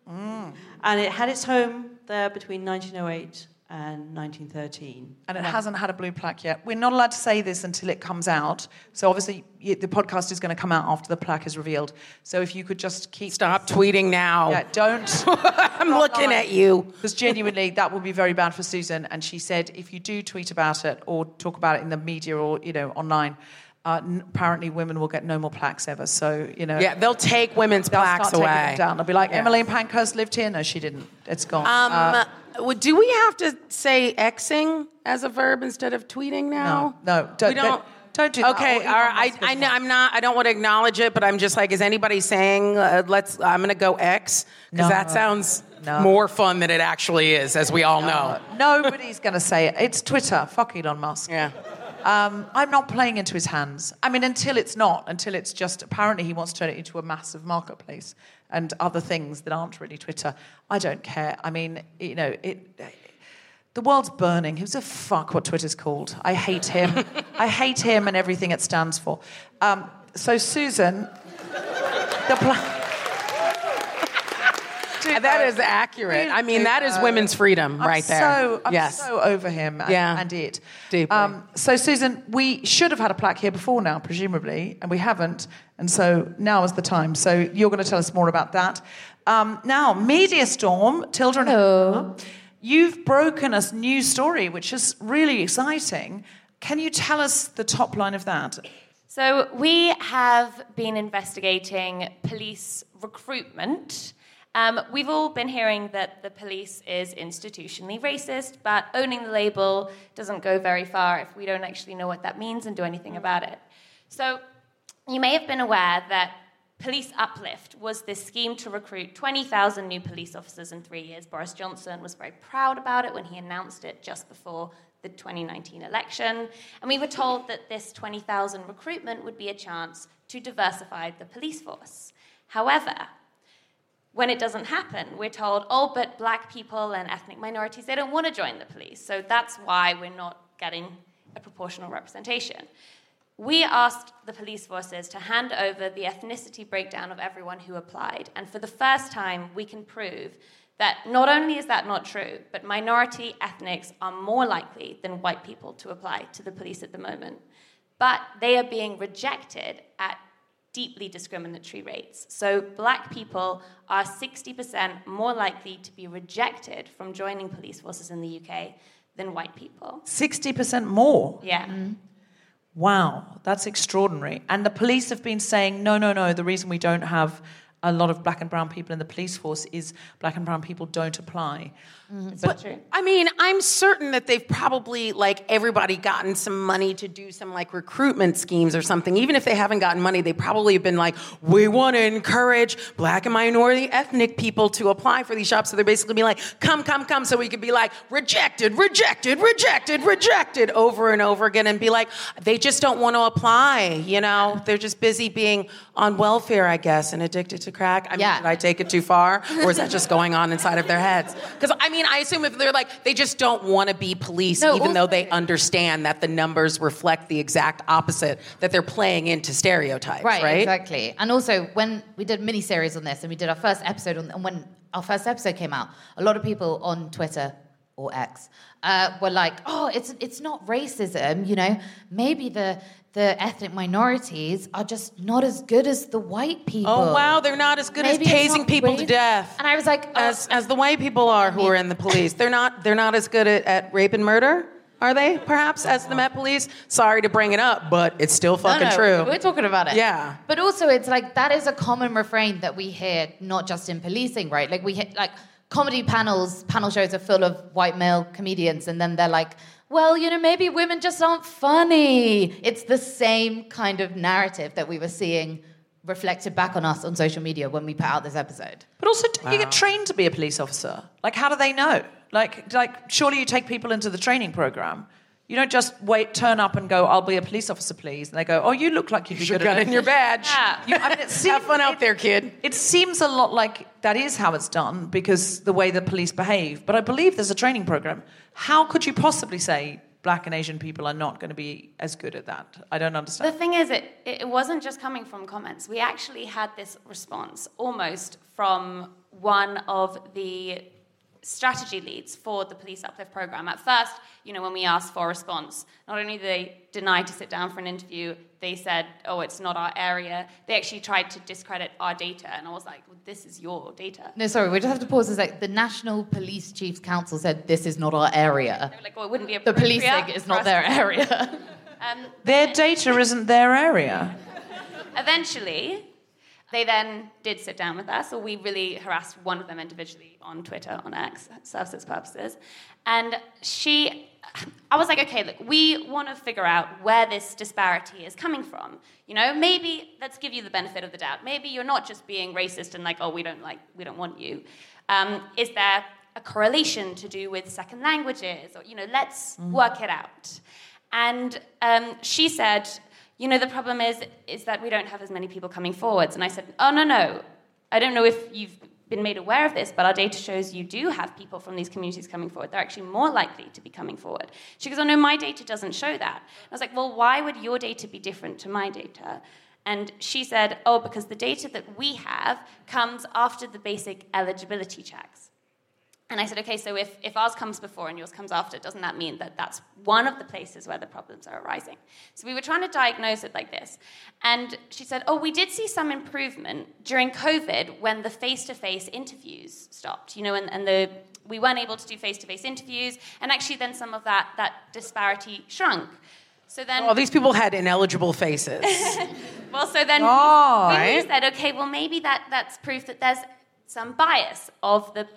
Mm. And it had its home there between 1908 and 1913. And it hasn't had a blue plaque yet. We're not allowed to say this until it comes out. So obviously, y- the podcast is going to come out after the plaque is revealed. So if you could just keep Stop tweeting now. Yeah, don't. [laughs] I'm looking at you. Because genuinely, that would be very bad for Susan. And she said, if you do tweet about it or talk about it in the media or you know online, uh, n- apparently women will get no more plaques ever. So you know. Yeah, they'll take women's They'll plaques start taking away. them down. They'll be like, Yeah. Emmeline Pankhurst lived here. No, she didn't. It's gone. Um, Uh, well, do we have to say Xing as a verb instead of tweeting now? no, no, don't- we don't. don't do that. Okay, right. Elon I, I, know I'm not. I don't want to acknowledge it, but I'm just like, is anybody saying uh, let's? I'm going to go X because No. that sounds No. more fun than it actually is, as we all know. Nobody's going to say it. It's Twitter. Fuck Elon Musk. Yeah. Um, I'm not playing into his hands. I mean, until it's not, until it's just apparently he wants to turn it into a massive marketplace and other things that aren't really Twitter. I don't care. I mean, you know, it. The world's burning. Who's a fuck what Twitter's called? I hate him. I hate him and everything it stands for. Um, so, Susan, the. That is accurate. I mean, that is women's freedom I'm right there. So, I'm yes. so over him and, Yeah. and it. Deeply. Um, so, Susan, we should have had a plaque here before now, presumably, and we haven't. And so now is the time. So you're going to tell us more about that. Um, now, Media Storm, Tilda and you've broken a new story, which is really exciting. Can you tell us the top line of that? So, we have been investigating police recruitment. Um, we've all been hearing that the police is institutionally racist, but owning the label doesn't go very far if we don't actually know what that means and do anything about it. So, you may have been aware that Police Uplift was this scheme to recruit 20,000 new police officers in three years. Boris Johnson was very proud about it when he announced it just before the 2019 election. And we were told that this 20,000 recruitment would be a chance to diversify the police force. However, when it doesn't happen, we're told, oh, but black people and ethnic minorities, they don't want to join the police. So that's why we're not getting a proportional representation. We asked the police forces to hand over the ethnicity breakdown of everyone who applied. And for the first time, we can prove that not only is that not true, but minority ethnics are more likely than white people to apply to the police at the moment. But they are being rejected at deeply discriminatory rates. So, black people are 60% more likely to be rejected from joining police forces in the UK than white people. 60% more. Yeah. Wow, that's extraordinary. And the police have been saying, no, no, no, the reason we don't have a lot of black and brown people in the police force is black and brown people don't apply. But, I mean, I'm certain that they've probably, like everybody, gotten some money to do some like recruitment schemes or something. Even if they haven't gotten money, they probably have been like, we want to encourage black and minority ethnic people to apply for these jobs. So they're basically being like, come, come, come. So we could be like, rejected, rejected, rejected, rejected over and over again and be like, they just don't want to apply. You know, they're just busy being on welfare, I guess, and addicted to crack. I mean, Yeah. did I take it too far? Or is that just going on inside of their heads? Because I mean, I assume if they're like, they just don't want to be police, No, even though they understand that the numbers reflect the exact opposite, that they're playing into stereotypes, right? Right, exactly. And also, when we did a mini series on this and we did our first episode, on, and when our first episode came out, a lot of people on Twitter or X uh, were like, "Oh, it's it's not racism, you know. Maybe the the ethnic minorities are just not as good as the white people." Oh wow, they're not as good Maybe as tasing people to death. And I was like, oh, as as the white people are who are in the police. They're not they're not as good at, at rape and murder, are they? Perhaps as the Met Police. Sorry to bring it up, but it's still fucking no, true. We're talking about it. Yeah. But also, it's like that is a common refrain that we hear, not just in policing, right? Like we hit like comedy panels, panel shows are full of white male comedians, and then they're like, well, you know, maybe women just aren't funny. It's the same kind of narrative that we were seeing reflected back on us on social media when we put out this episode. But also, do you get trained to be a police officer? Like, how do they know? Like, like surely you take people into the training program. You don't just wait, turn up and go, "I'll be a police officer, please." And they go, "Oh, you look like you'd be Here's your good gun at your badge. Yeah. You, I mean, it [laughs] seems, Have fun out there, kid. It seems a lot like that is how it's done because the way the police behave. But I believe there's a training program. How could you possibly say black and Asian people are not going to be as good at that? I don't understand. The thing is, it, it wasn't just coming from comments. We actually had this response almost from one of the strategy leads for the police uplift program. At first, you know, when we asked for a response, not only did they deny to sit down for an interview, they said, "Oh, it's not our area." They actually tried to discredit our data, and I was like, well, "This is your data." No, sorry, we just have to pause a sec. The National Police Chiefs Council said this is not our area. They were like, "Well, it wouldn't be The appropriate policing is not their area. [laughs] Um, Their data isn't their area. [laughs] Eventually, they then did sit down with us, or we really harassed one of them individually on Twitter, on X, services purposes. And she, I was like, okay, look, we want to figure out where this disparity is coming from. You know, maybe let's give you the benefit of the doubt. Maybe you're not just being racist and like, oh, we don't like, we don't want you. Um, is there a correlation to do with second languages? Or, you know, let's work it out. And um, she said, you know, the problem is is that we don't have as many people coming forwards. And I said, oh no no, I don't know if you've been made aware of this, but our data shows you do have people from these communities coming forward. They're actually more likely to be coming forward. She goes, oh no, my data doesn't show that. I was like, well, why would your data be different to my data? And she said, oh, because the data that we have comes after the basic eligibility checks. And I said, okay, so if, if ours comes before and yours comes after, doesn't that mean that that's one of the places where the problems are arising? So we were trying to diagnose it like this. And she said, oh, we did see some improvement during COVID when the face to face interviews stopped, you know, and, and the, we weren't able to do face to face interviews. And actually, then some of that, that disparity shrunk. So then. Well, these people had ineligible faces. [laughs] Well, so then Oh, we, we right. said, okay, well, maybe that, that's proof that there's some bias of the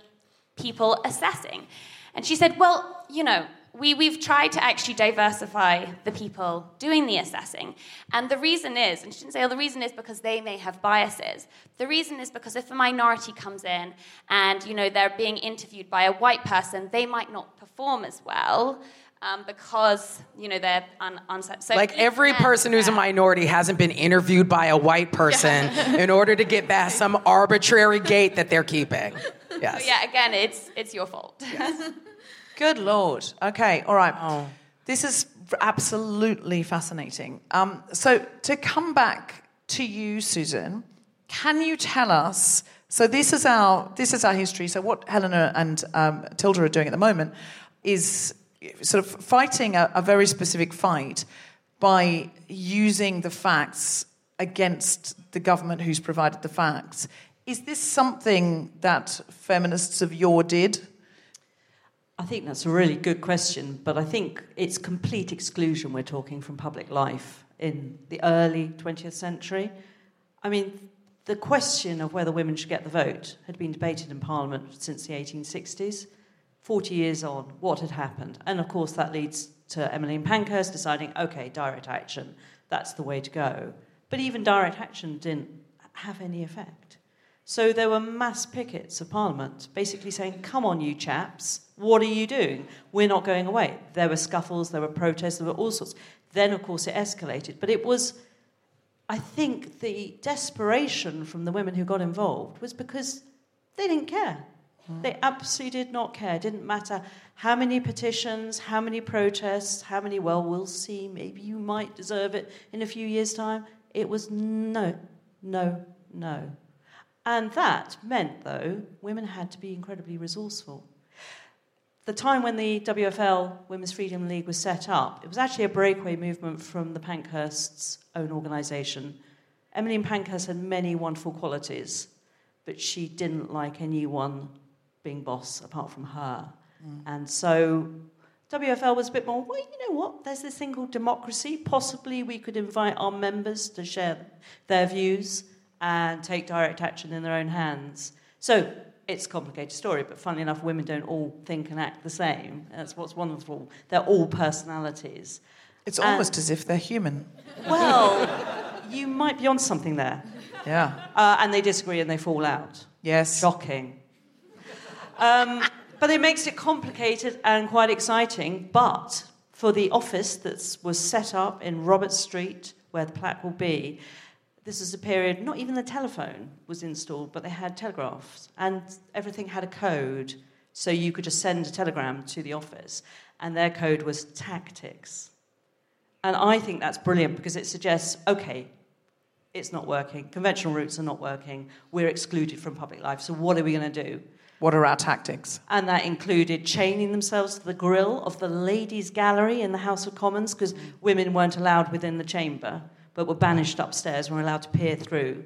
people assessing. And she said, well, you know, we, we've tried to actually diversify the people doing the assessing. And the reason is, and she didn't say, oh, the reason is because they may have biases. The reason is because if a minority comes in and, you know, they're being interviewed by a white person, they might not perform as well. Um, because you know they're un- unset. So like every yeah, person who's a minority hasn't been interviewed by a white [laughs] person in order to get past some arbitrary gate that they're keeping. Yes. So yeah, again, it's it's your fault. [laughs] Good lord. Okay, all right. This is absolutely fascinating. Um, so to come back to you, Susan, can you tell us? So this is our this is our history. So what Helena and um, Tilda are doing at the moment is sort of fighting a, a very specific fight by using the facts against the government who's provided the facts. Is this something that feminists of yore did? I think that's a really good question, but I think it's complete exclusion we're talking from public life in the early 20th century. I mean, the question of whether women should get the vote had been debated in Parliament since the 1860s. 40 years on, what had happened? And of course, that leads to Emmeline Pankhurst deciding, okay, direct action, that's the way to go. But even direct action didn't have any effect. So there were mass pickets of Parliament basically saying, come on, you chaps, what are you doing? We're not going away. There were scuffles, there were protests, there were all sorts. Then, of course, it escalated. But it was, I think, the desperation from the women who got involved was because they didn't care. Hmm. They absolutely did not care. It didn't matter how many petitions, how many protests, how many, well, we'll see, maybe you might deserve it in a few years' time. It was no, no, no. And that meant, though, women had to be incredibly resourceful. The time when the WFL, Women's Freedom League, was set up, it was actually a breakaway movement from the Pankhurst's own organisation. Emmeline Pankhurst had many wonderful qualities, but she didn't like anyone being boss apart from her. Mm. And so WFL was a bit more, well, you know what, there's this thing called democracy. Possibly we could invite our members to share their views and take direct action in their own hands. So it's a complicated story, but funnily enough, women don't all think and act the same. That's what's wonderful. They're all personalities. It's And- almost as if they're human. Well, you might be on something there. Yeah. Uh, and they disagree and they fall out. Yes. Shocking. Um, but it makes it complicated and quite exciting. But for the office that was set up in Robert Street, where the plaque will be, this is a period, not even the telephone was installed, but they had telegraphs, and everything had a code, so you could just send a telegram to the office, and their code was tactics. And I think that's brilliant because it suggests okay, it's not working, conventional routes are not working, we're excluded from public life, so what are we going to do? What are our tactics? And that included chaining themselves to the grill of the ladies' gallery in the House of Commons because women weren't allowed within the chamber, but were banished upstairs and were allowed to peer through.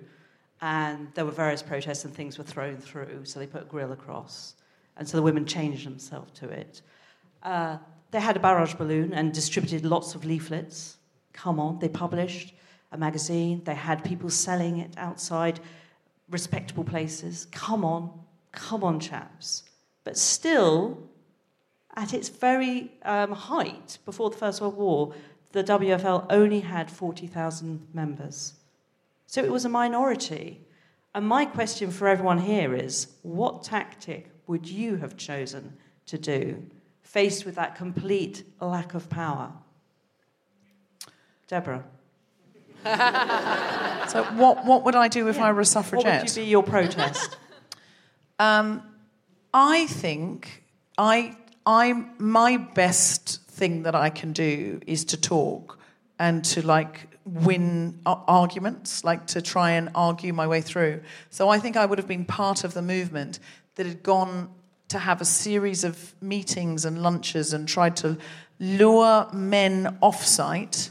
And there were various protests and things were thrown through, so they put a grill across. And so the women changed themselves to it. Uh, they had a barrage balloon and distributed lots of leaflets. Come on, they published a magazine. They had people selling it outside respectable places. Come on, come on, chaps. But still, at its very um, height before the First World War, the WFL only had 40,000 members. So it was a minority. And my question for everyone here is what tactic would you have chosen to do faced with that complete lack of power? Deborah. [laughs] so, what, what would I do if Yeah. I were a suffragette? What would you be your protest? [laughs] Um, I think I, I, my best thing that I can do is to talk and to like win arguments, like to try and argue my way through. So I think I would have been part of the movement that had gone to have a series of meetings and lunches and tried to lure men off-site.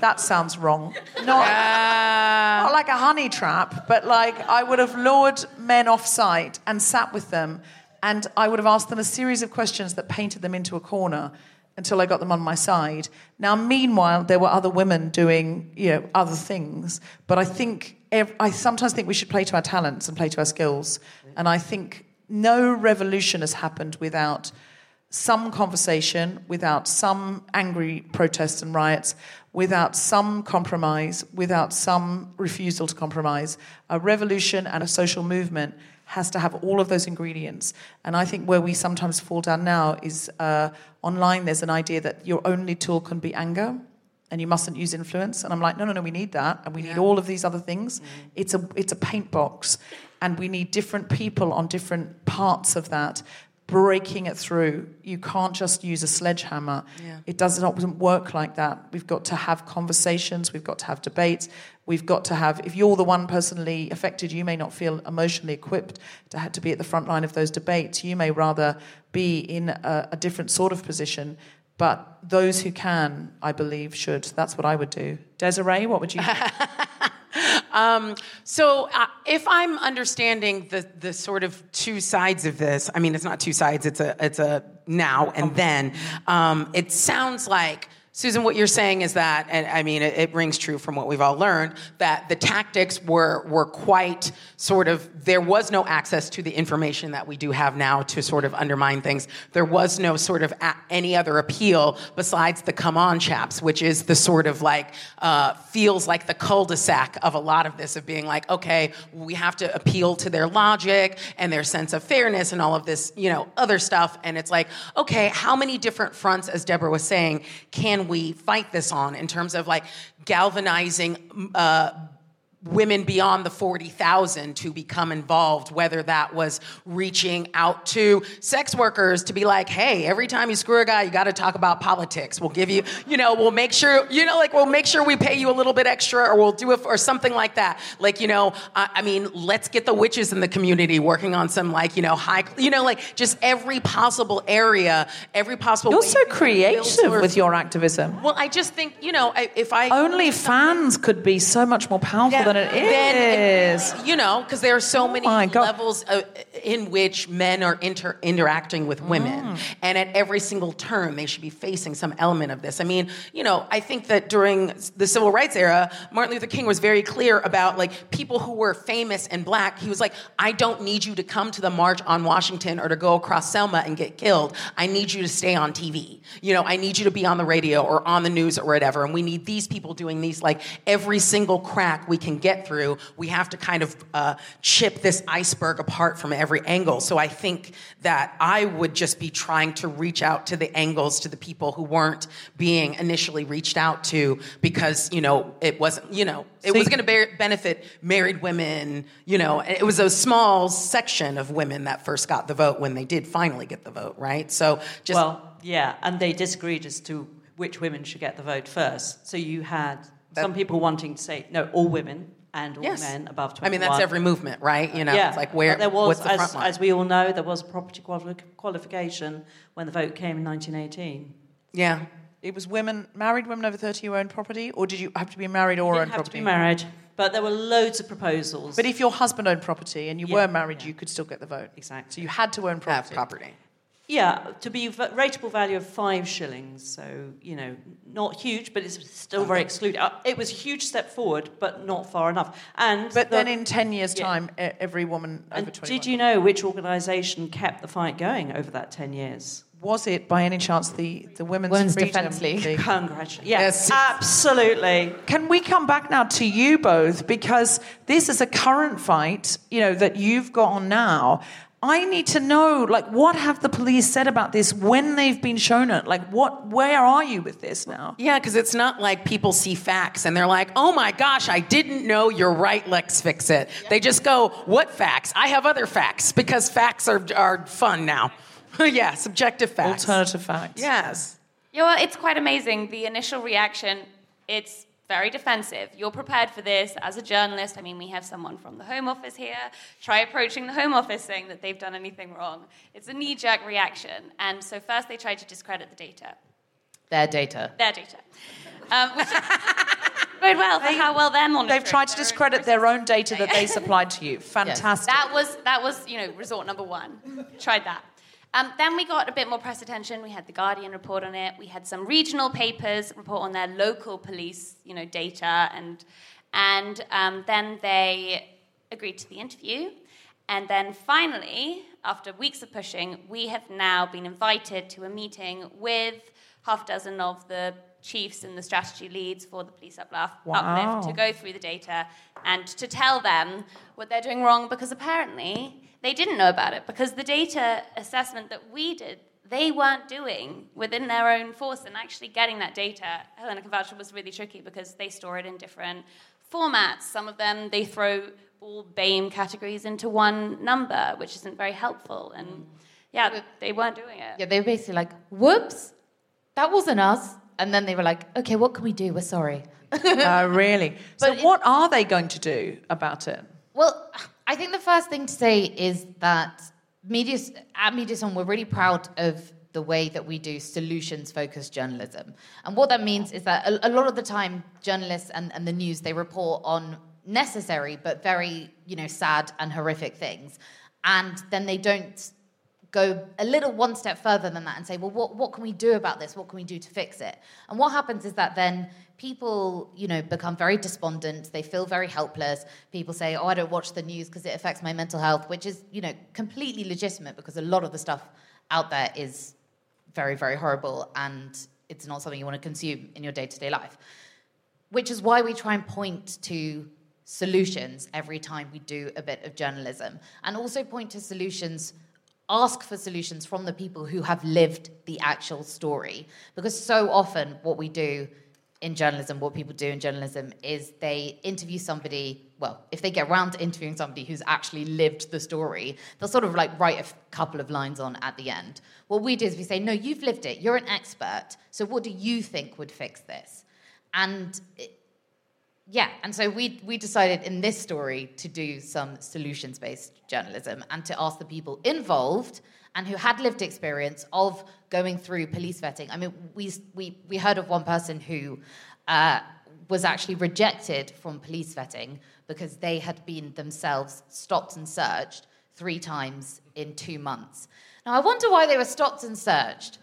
That sounds wrong. Not, not like a honey trap, but like I would have lured men off site and sat with them, and I would have asked them a series of questions that painted them into a corner until I got them on my side. Now, meanwhile, there were other women doing you know other things, but I think I sometimes think we should play to our talents and play to our skills, and I think no revolution has happened without some conversation, without some angry protests and riots, without some compromise, without some refusal to compromise. A revolution and a social movement has to have all of those ingredients. And I think where we sometimes fall down now is uh, online, there's an idea that your only tool can be anger. And you mustn't use influence. And I'm like, no, no, no, we need that. And we need all of these other things. It's, a, it's a paint box. And we need different people on different parts of that breaking it through. You can't just use a sledgehammer. Yeah. It does not work like that. We've got to have conversations. We've got to have debates. We've got to have. If you're the one personally affected, you may not feel emotionally equipped to have to be at the front line of those debates. You may rather be in a, a different sort of position. But those who can, I believe, should. That's what I would do. Desiree, what would you? [laughs] [laughs] Um, so, uh, if I'm understanding the the sort of two sides of this, I mean, it's not two sides; it's a it's a now and then. Um, it sounds like. Susan, what you're saying is that, and I mean, it, it rings true from what we've all learned, that the tactics were were quite sort of. There was no access to the information that we do have now to sort of undermine things. There was no sort of a, any other appeal besides the "come on, chaps," which is the sort of like uh, feels like the cul-de-sac of a lot of this of being like, okay, we have to appeal to their logic and their sense of fairness and all of this, you know, other stuff. And it's like, okay, how many different fronts, as Deborah was saying, can we fight this on in terms of like galvanizing uh, women beyond the 40,000 to become involved, whether that was reaching out to sex workers to be like, hey, every time you screw a guy, you got to talk about politics. We'll give you, you know, we'll make sure, you know, like we'll make sure we pay you a little bit extra or we'll do it or something like that. Like, you know, I, I mean, let's get the witches in the community working on some like, you know, high, you know, like just every possible area, every possible You're so you can build creative with your activism. Well, I just think, you know, if I OnlyFans could be so much more powerful than it then is. you know, because there are so many levels uh, in which men are inter- interacting with women, Mm. and at every single turn, they should be facing some element of this. I mean, you know, I think that during the civil rights era, Martin Luther King was very clear about like people who were famous and black. He was like, "I don't need you to come to the march on Washington or to go across Selma and get killed. I need you to stay on TV. You know, I need you to be on the radio or on the news or whatever. And we need these people doing these like every single crack we can get through, we have to kind of uh, chip this iceberg apart from every angle. So I think that I would just be trying to reach out to the angles to the people who weren't being initially reached out to because, you know, it wasn't, you know, it So was going to benefit married women, you know, it was a small section of women that first got the vote when they did finally get the vote, right? So just. well, yeah, and they disagreed as to which women should get the vote first. So you had some people wanting to say no, all women and all Yes. men above 21. I mean, that's every movement, right? You know, yeah, it's like where, but there was, what's the as, front line? as we all know, there was property quali- qualification when the vote came in 1918. Yeah. It was women, married women over 30 who owned property, or did you have to be married or You own didn't have property? to be married, but there were loads of proposals. But if your husband owned property and you Yeah, were married, you could still get the vote. Exactly. So you had to own property. property. Yeah, to be v- rateable value of five shillings. So, you know, not huge, but it's still very excluded. Uh, it was a huge step forward, but not far enough. And But the- then in 10 years' Yeah. time, e- every woman over And 21. did you know which organisation kept the fight going over that 10 years? Was it by any chance the, the Women's, Women's Freedom Defence League? Congratulations. Yes, absolutely. Can we come back now to you both? Because this is a current fight, you know, that you've got on now. I need to know, like, what have the police said about this when they've been shown it? Like, what, where are you with this now? Yeah, because it's not like people see facts and they're like, oh my gosh, I didn't know you're right, let's fix it. They just go, what facts? I have other facts because facts are, are fun now. [laughs] yeah, subjective facts. Alternative facts. Yes. Yeah, well, it's quite amazing. The initial reaction, it's very defensive. You're prepared for this as a journalist. I mean, we have someone from the Home Office here. Try approaching the Home Office saying that they've done anything wrong. It's a knee jerk reaction. And so, first, they try to discredit the data, Their data. their data. Um, which [laughs] bode well for how well they're monitoring. They've tried to their own discredit their own data that they [laughs] supplied to you. Fantastic. That was that was you know resort number one. Tried that. Um, then we got a bit more press attention. We had the Guardian report on it. We had some regional papers report on their local police, you know, data, and and um, then they agreed to the interview. And then finally, after weeks of pushing, we have now been invited to a meeting with half a dozen of the chiefs and the strategy leads for the police uplift, Wow. uplift to go through the data and to tell them what they're doing wrong because apparently they didn't know about it because the data assessment that we did they weren't doing within their own force and actually getting that data helena can vouch was really tricky because they store it in different formats some of them they throw all BAME categories into one number which isn't very helpful and yeah they weren't doing it Yeah, they were basically like, whoops, that wasn't us. And then they were like, okay, what can we do? We're sorry. uh, really? [laughs] So, what are they going to do about it? Well, I think the first thing to say is that media, at Media Storm, we're really proud of the way that we do solutions focused journalism. And what that means is that a, a lot of the time, journalists and, and the news, they report on necessary but very, you know, sad and horrific things. And then they don't go a little one step further than that and say, well, what, what can we do about this? What can we do to fix it? And what happens is that then people, you know, become very despondent. They feel very helpless. People say, oh, I don't watch the news because it affects my mental health, which is, you know, completely legitimate because a lot of the stuff out there is very, very horrible and it's not something you want to consume in your day to day life. Which is why we try and point to solutions every time we do a bit of journalism and also point to solutions ask for solutions from the people who have lived the actual story. Because so often, what we do in journalism, what people do in journalism, is they interview somebody. Well, if they get around to interviewing somebody who's actually lived the story, they'll sort of like write a f- couple of lines on at the end. What we do is we say, No, you've lived it, you're an expert. So, what do you think would fix this? And it, yeah, and so we we decided in this story to do some solutions based journalism and to ask the people involved and who had lived experience of going through police vetting. I mean, we we we heard of one person who uh, was actually rejected from police vetting because they had been themselves stopped and searched three times in two months. Now, I wonder why they were stopped and searched.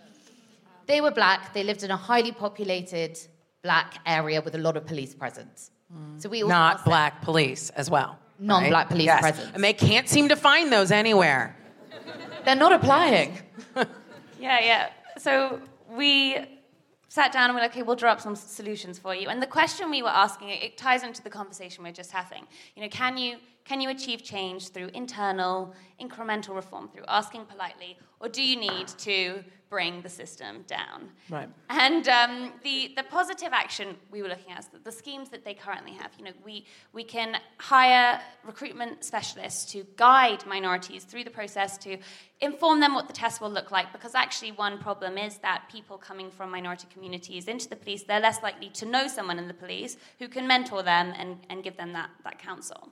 They were black. They lived in a highly populated black area with a lot of police presence. So we also Not black police as well. Non-black police yes. presence. And they can't seem to find those anywhere. They're not applying. Yeah, yeah. So we sat down and we're like, okay, we'll draw up some solutions for you. And the question we were asking, it, ties into the conversation we're just having. You know, can you can you achieve change through internal, incremental reform, through asking politely, or do you need to bring the system down? Right. And um, the, the positive action we were looking at is the, the schemes that they currently have. You know, we, we can hire recruitment specialists to guide minorities through the process to inform them what the test will look like because actually one problem is that people coming from minority communities into the police, they're less likely to know someone in the police who can mentor them and, and give them that, that counsel.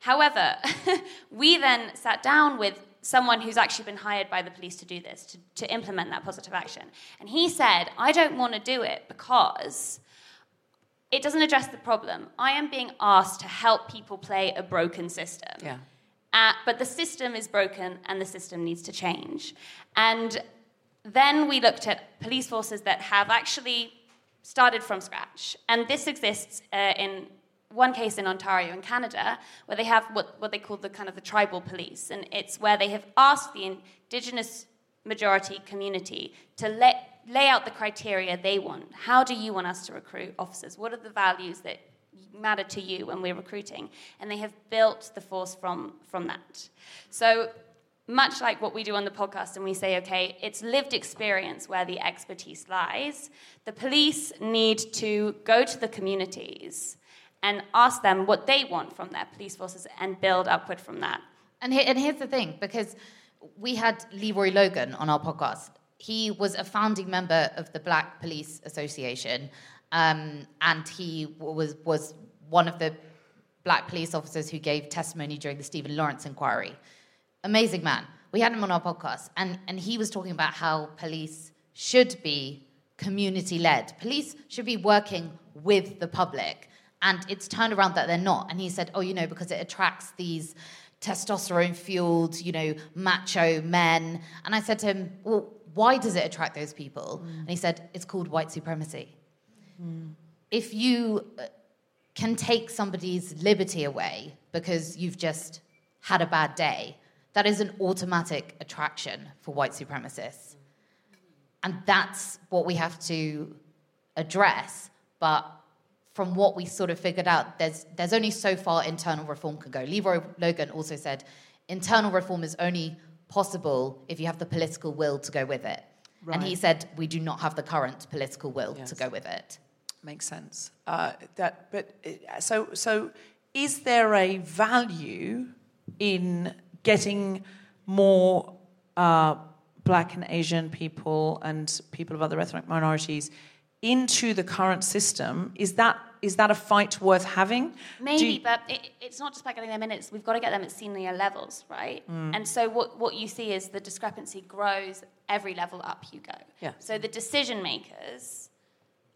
However, [laughs] we then sat down with someone who's actually been hired by the police to do this, to, to implement that positive action. And he said, I don't want to do it because it doesn't address the problem. I am being asked to help people play a broken system. Yeah. Uh, but the system is broken and the system needs to change. And then we looked at police forces that have actually started from scratch. And this exists uh, in one case in Ontario in Canada where they have what, what they call the kind of the tribal police. And it's where they have asked the indigenous majority community to let, lay out the criteria they want. How do you want us to recruit officers? What are the values that matter to you when we're recruiting? And they have built the force from, from that. So much like what we do on the podcast, and we say, okay, it's lived experience where the expertise lies. The police need to go to the communities and ask them what they want from their police forces and build upward from that. And, and here's the thing because we had Leroy Logan on our podcast. He was a founding member of the Black Police Association, um, and he was, was one of the black police officers who gave testimony during the Stephen Lawrence inquiry. Amazing man. We had him on our podcast, and, and he was talking about how police should be community led. Police should be working with the public and it's turned around that they're not. And he said, oh, you know, because it attracts these testosterone fueled, you know, macho men. And I said to him, well, why does it attract those people? Mm. And he said, it's called white supremacy. Mm. If you uh, can take somebody's liberty away because you've just had a bad day, that is an automatic attraction for white supremacists. And that's what we have to address. But from what we sort of figured out, there's there's only so far internal reform can go. Leroy Logan also said internal reform is only possible if you have the political will to go with it. Right. And he said we do not have the current political will yes. to go with it. Makes sense. Uh, that, but uh, so so, is there a value in getting more uh, Black and Asian people and people of other ethnic minorities? Into the current system, is that is that a fight worth having? Maybe, you... but it, it's not just about getting them in. It's we've got to get them at senior levels, right? Mm. And so what what you see is the discrepancy grows every level up you go. Yeah. So the decision makers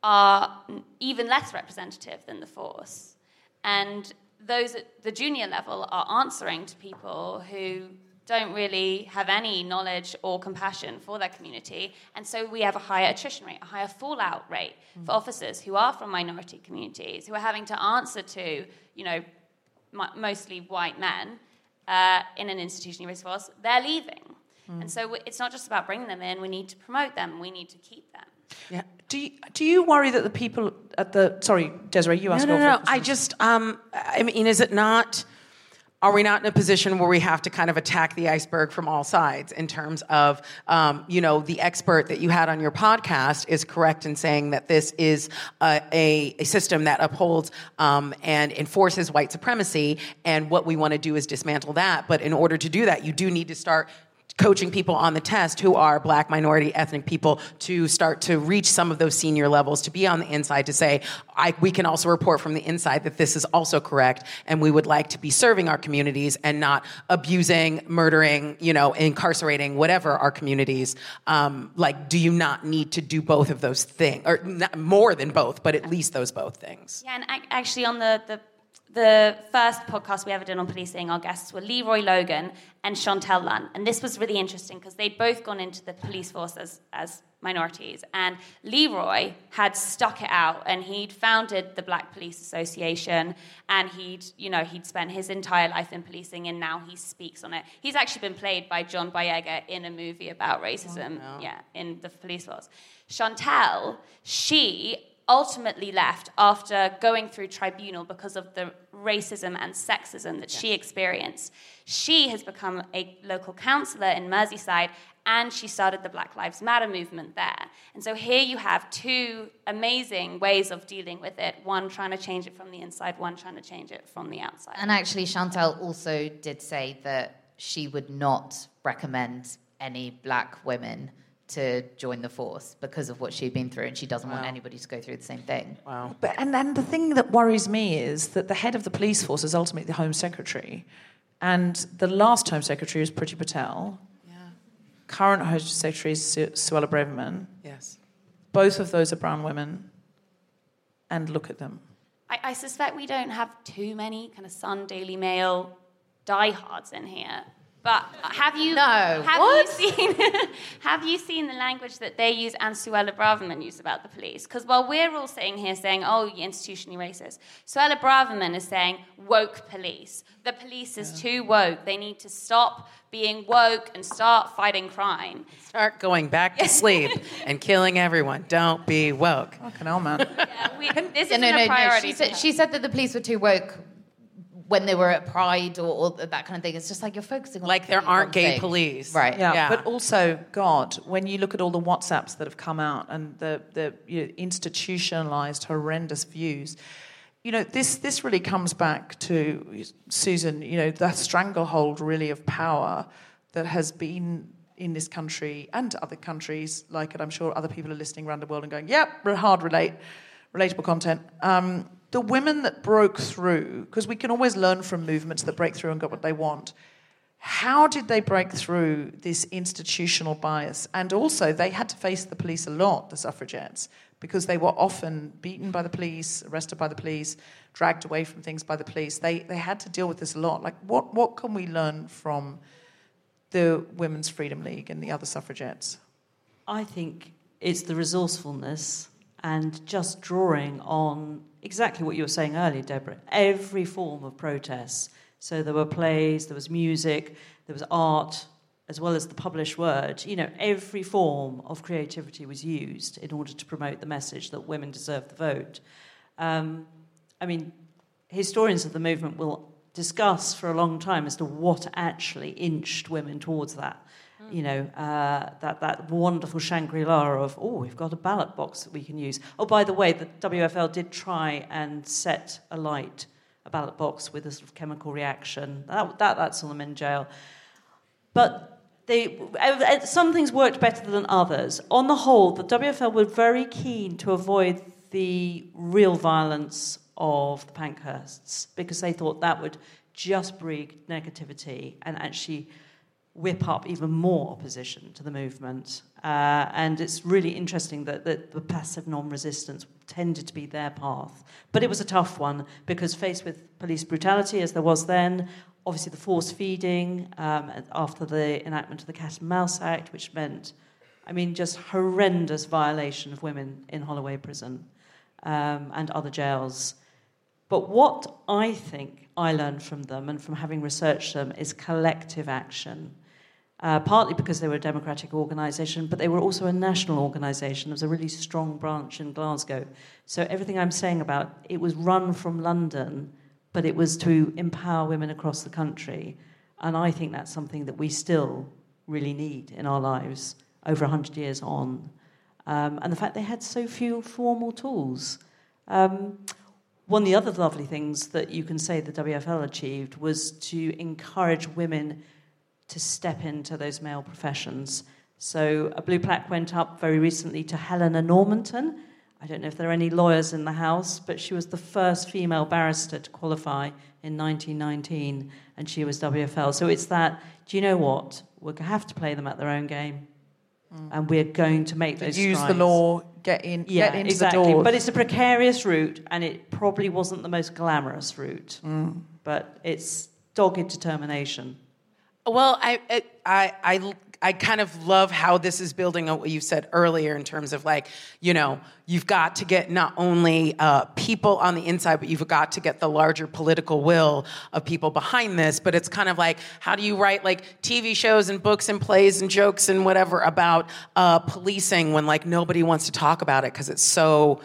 are even less representative than the force, and those at the junior level are answering to people who don't really have any knowledge or compassion for their community. And so we have a higher attrition rate, a higher fallout rate mm. for officers who are from minority communities, who are having to answer to, you know, mostly white men uh, in an institutional race force. They're leaving. Mm. And so it's not just about bringing them in, we need to promote them, we need to keep them. Yeah. Do you, do you worry that the people at the sorry, Desiree, you asked. No, no, no. I just um, I mean, is it not? Are we not in a position where we have to kind of attack the iceberg from all sides in terms of, um, you know, the expert that you had on your podcast is correct in saying that this is a, a, a system that upholds um, and enforces white supremacy, and what we want to do is dismantle that. But in order to do that, you do need to start coaching people on the test who are black minority ethnic people to start to reach some of those senior levels to be on the inside to say we can also report from the inside that this is also correct and we would like to be serving our communities and not abusing murdering you know incarcerating whatever our communities um, like do you not need to do both of those things or not, more than both but at least those both things. Yeah and actually on the, the the first podcast we ever did on policing, our guests were Leroy Logan and Chantelle Lunn. And this was really interesting because they'd both gone into the police force as, as minorities. And Leroy had stuck it out and he'd founded the Black Police Association and he'd, you know, he'd spent his entire life in policing and now he speaks on it. He's actually been played by John Boyega in a movie about racism, Oh, no. yeah, in the police force. Chantel, she ultimately left after going through tribunal because of the racism and sexism that she experienced. She has become a local councillor in Merseyside and she started the Black Lives Matter movement there. And so here you have two amazing ways of dealing with it one trying to change it from the inside, one trying to change it from the outside. And actually, Chantelle also did say that she would not recommend any black women to join the force because of what she'd been through, and she doesn't want anybody to go through the same thing. Wow. But and then the thing that worries me is that the head of the police force is ultimately the Home Secretary, and the last Home Secretary was Priti Patel. Yeah. Current Home Secretary is Su- Suella Braverman. Yes. Both of those are brown women, and look at them. I, I suspect we don't have too many kind of Sun Daily Mail diehards in here. But have you No, have what? you seen [laughs] have you seen the language that they use and Suella Braverman used about the police? Because while we're all sitting here saying, "Oh, you're institutionally racist," Suella Braverman is saying, "Woke police. The police is too woke. They need to stop being woke and start fighting crime." Start going back to [laughs] sleep and killing everyone. Don't be woke. Fucking hell, man. [laughs] Yeah, we, this Yeah, isn't no, no, a no. priority. She said, she said that the police were too woke when they were at Pride or, or that kind of thing. It's just like you're focusing on Like there aren't gay thing. police. right? Yeah, Yeah. but also, God, when you look at all the WhatsApps that have come out and the the you know, institutionalized, horrendous views, you know, this this really comes back to Susan. You know, the stranglehold really of power that has been in this country and other countries like it. I'm sure other people are listening around the world and going, "Yep, hard relate, relatable content." Um, the women that broke through, because we can always learn from movements that break through and got what they want. How did they break through this institutional bias? And also, they had to face the police a lot, the suffragettes, because they were often beaten by the police, arrested by the police, dragged away from things by the police. They, they had to deal with this a lot. Like, what, what can we learn from the Women's Freedom League and the other suffragettes? I think it's the resourcefulness and just drawing on exactly what you were saying earlier, Deborah. Every form of protest. So there were plays, there was music, there was art, as well as the published word. You know, every form of creativity was used in order to promote the message that women deserve the vote. Um, I mean, historians of the movement will discuss for a long time as to what actually inched women towards that. You know, uh, that, that wonderful Shangri La of, oh, we've got a ballot box that we can use. Oh, by the way, the WFL did try and set alight a ballot box with a sort of chemical reaction. That, that, that's them in jail. But they, some things worked better than others. On the whole, the WFL were very keen to avoid the real violence of the Pankhursts because they thought that would just breed negativity and actually whip up even more opposition to the movement. Uh, and it's really interesting that, that the passive non resistance tended to be their path. But it was a tough one because, faced with police brutality as there was then, obviously the force feeding um, after the enactment of the Cat and Mouse Act, which meant, I mean, just horrendous violation of women in Holloway Prison um, and other jails. But what I think I learned from them and from having researched them is collective action. Uh, partly because they were a democratic organisation, but they were also a national organisation. There was a really strong branch in Glasgow. So everything I'm saying about it was run from London, but it was to empower women across the country. And I think that's something that we still really need in our lives over 100 years on. Um, and the fact they had so few formal tools. Um, one of the other lovely things that you can say the WFL achieved was to encourage women to step into those male professions. So a blue plaque went up very recently to Helena Normanton. I don't know if there are any lawyers in the house, but she was the first female barrister to qualify in 1919, and she was WFL. So it's that, do you know what? We're going to have to play them at their own game. and we're going to make those Use the law, get in, Yeah, get into exactly. the doors. But it's a precarious route, and it probably wasn't the most glamorous route. Mm. But it's dogged determination. Well, I, I, I, I kind of love how this is building on what you said earlier in terms of like, you know, you've got to get not only uh, people on the inside, but you've got to get the larger political will of people behind this. But it's kind of like, how do you write like TV shows and books and plays and jokes and whatever about uh, policing when like nobody wants to talk about it because it's so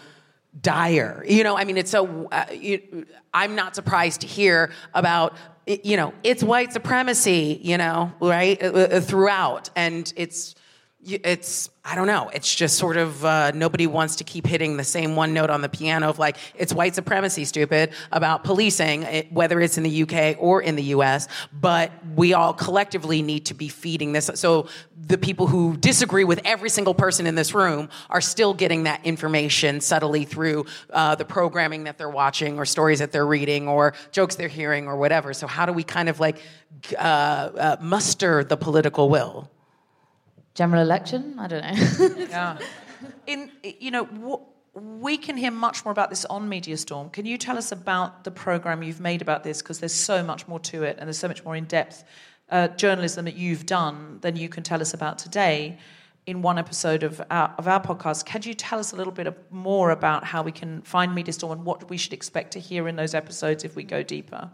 dire. You know, I mean, it's so. Uh, you, I'm not surprised to hear about. You know, it's white supremacy. You know, right uh, uh, throughout, and it's. It's I don't know. It's just sort of uh, nobody wants to keep hitting the same one note on the piano of like it's white supremacy, stupid about policing, it, whether it's in the UK or in the US. But we all collectively need to be feeding this. So the people who disagree with every single person in this room are still getting that information subtly through uh, the programming that they're watching, or stories that they're reading, or jokes they're hearing, or whatever. So how do we kind of like uh, uh, muster the political will? General election? I don't know. yeah. [laughs] In you know, what, we can hear much more about this on Media Storm. Can you tell us about the program you've made about this? Because there's so much more to it, and there's so much more in depth uh, journalism that you've done than you can tell us about today. In one episode of our, of our podcast, can you tell us a little bit of, more about how we can find Media Storm and what we should expect to hear in those episodes if we go deeper?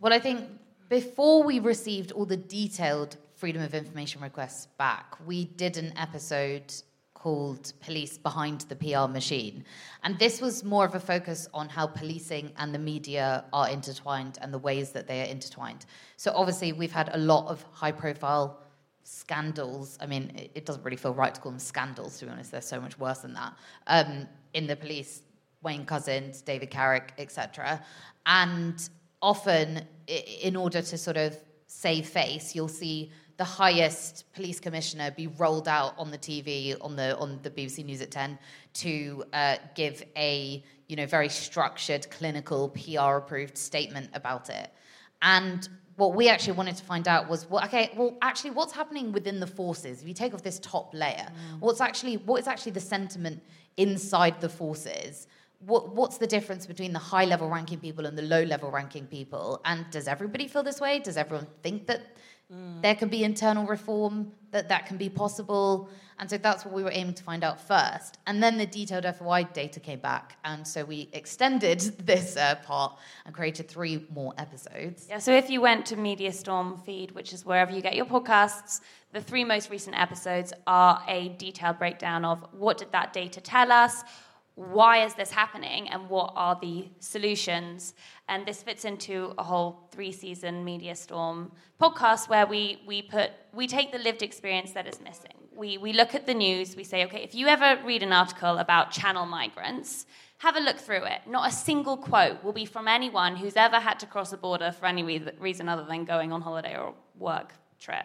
Well, I think before we received all the detailed Freedom of Information requests back, we did an episode called Police Behind the PR Machine. And this was more of a focus on how policing and the media are intertwined and the ways that they are intertwined. So, obviously, we've had a lot of high profile scandals. I mean, it, doesn't really feel right to call them scandals, to be honest. They're so much worse than that. Um, in the police, Wayne Couzens, David Carrick, etc. And often, in order to sort of save face, you'll see the highest police commissioner be rolled out on the TV on the on the BBC News at ten to uh, give a you know very structured, clinical, PR approved statement about it. And what we actually wanted to find out was well, okay, well, actually, what's happening within the forces? If you take off this top layer, mm. what's actually what is actually the sentiment inside the forces? What, what's the difference between the high level ranking people and the low level ranking people? And does everybody feel this way? Does everyone think that There can be internal reform, that that can be possible. And so that's what we were aiming to find out first. And then the detailed FOI data came back. And so we extended [laughs] this uh, part and created three more episodes. Yeah, so if you went to Media Storm feed, which is wherever you get your podcasts, the three most recent episodes are a detailed breakdown of what did that data tell us, why is this happening and what are the solutions? And this fits into a whole three season media storm podcast where we, we put we take the lived experience that is missing. We, we look at the news we say okay if you ever read an article about channel migrants have a look through it. Not a single quote will be from anyone who's ever had to cross a border for any reason other than going on holiday or work trip.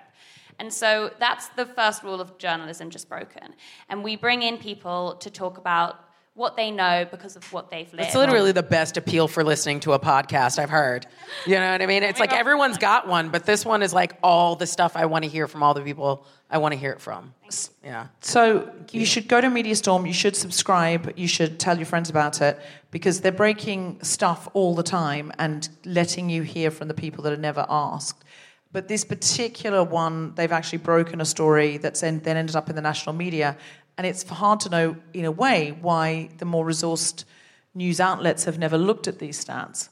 And so that's the first rule of journalism just broken. And we bring in people to talk about what they know because of what they've lived. It's literally the best appeal for listening to a podcast I've heard. You know what I mean? It's like everyone's got one, but this one is like all the stuff I want to hear from all the people I want to hear it from. Yeah. So you. you should go to Media Storm. You should subscribe. You should tell your friends about it because they're breaking stuff all the time and letting you hear from the people that are never asked. But this particular one, they've actually broken a story that's then ended up in the national media. And it's hard to know, in a way, why the more resourced news outlets have never looked at these stats.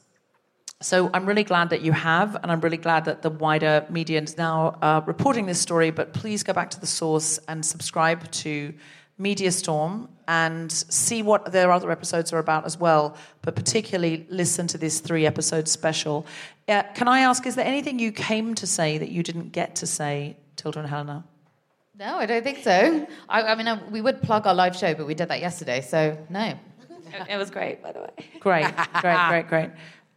So I'm really glad that you have, and I'm really glad that the wider media is now uh, reporting this story. But please go back to the source and subscribe to Media Storm and see what their other episodes are about as well. But particularly listen to this three episode special. Uh, can I ask, is there anything you came to say that you didn't get to say, Tilda and Helena? No, I don't think so. I, I mean, I, we would plug our live show, but we did that yesterday, so no. It was great, by the way. Great, great, great, great.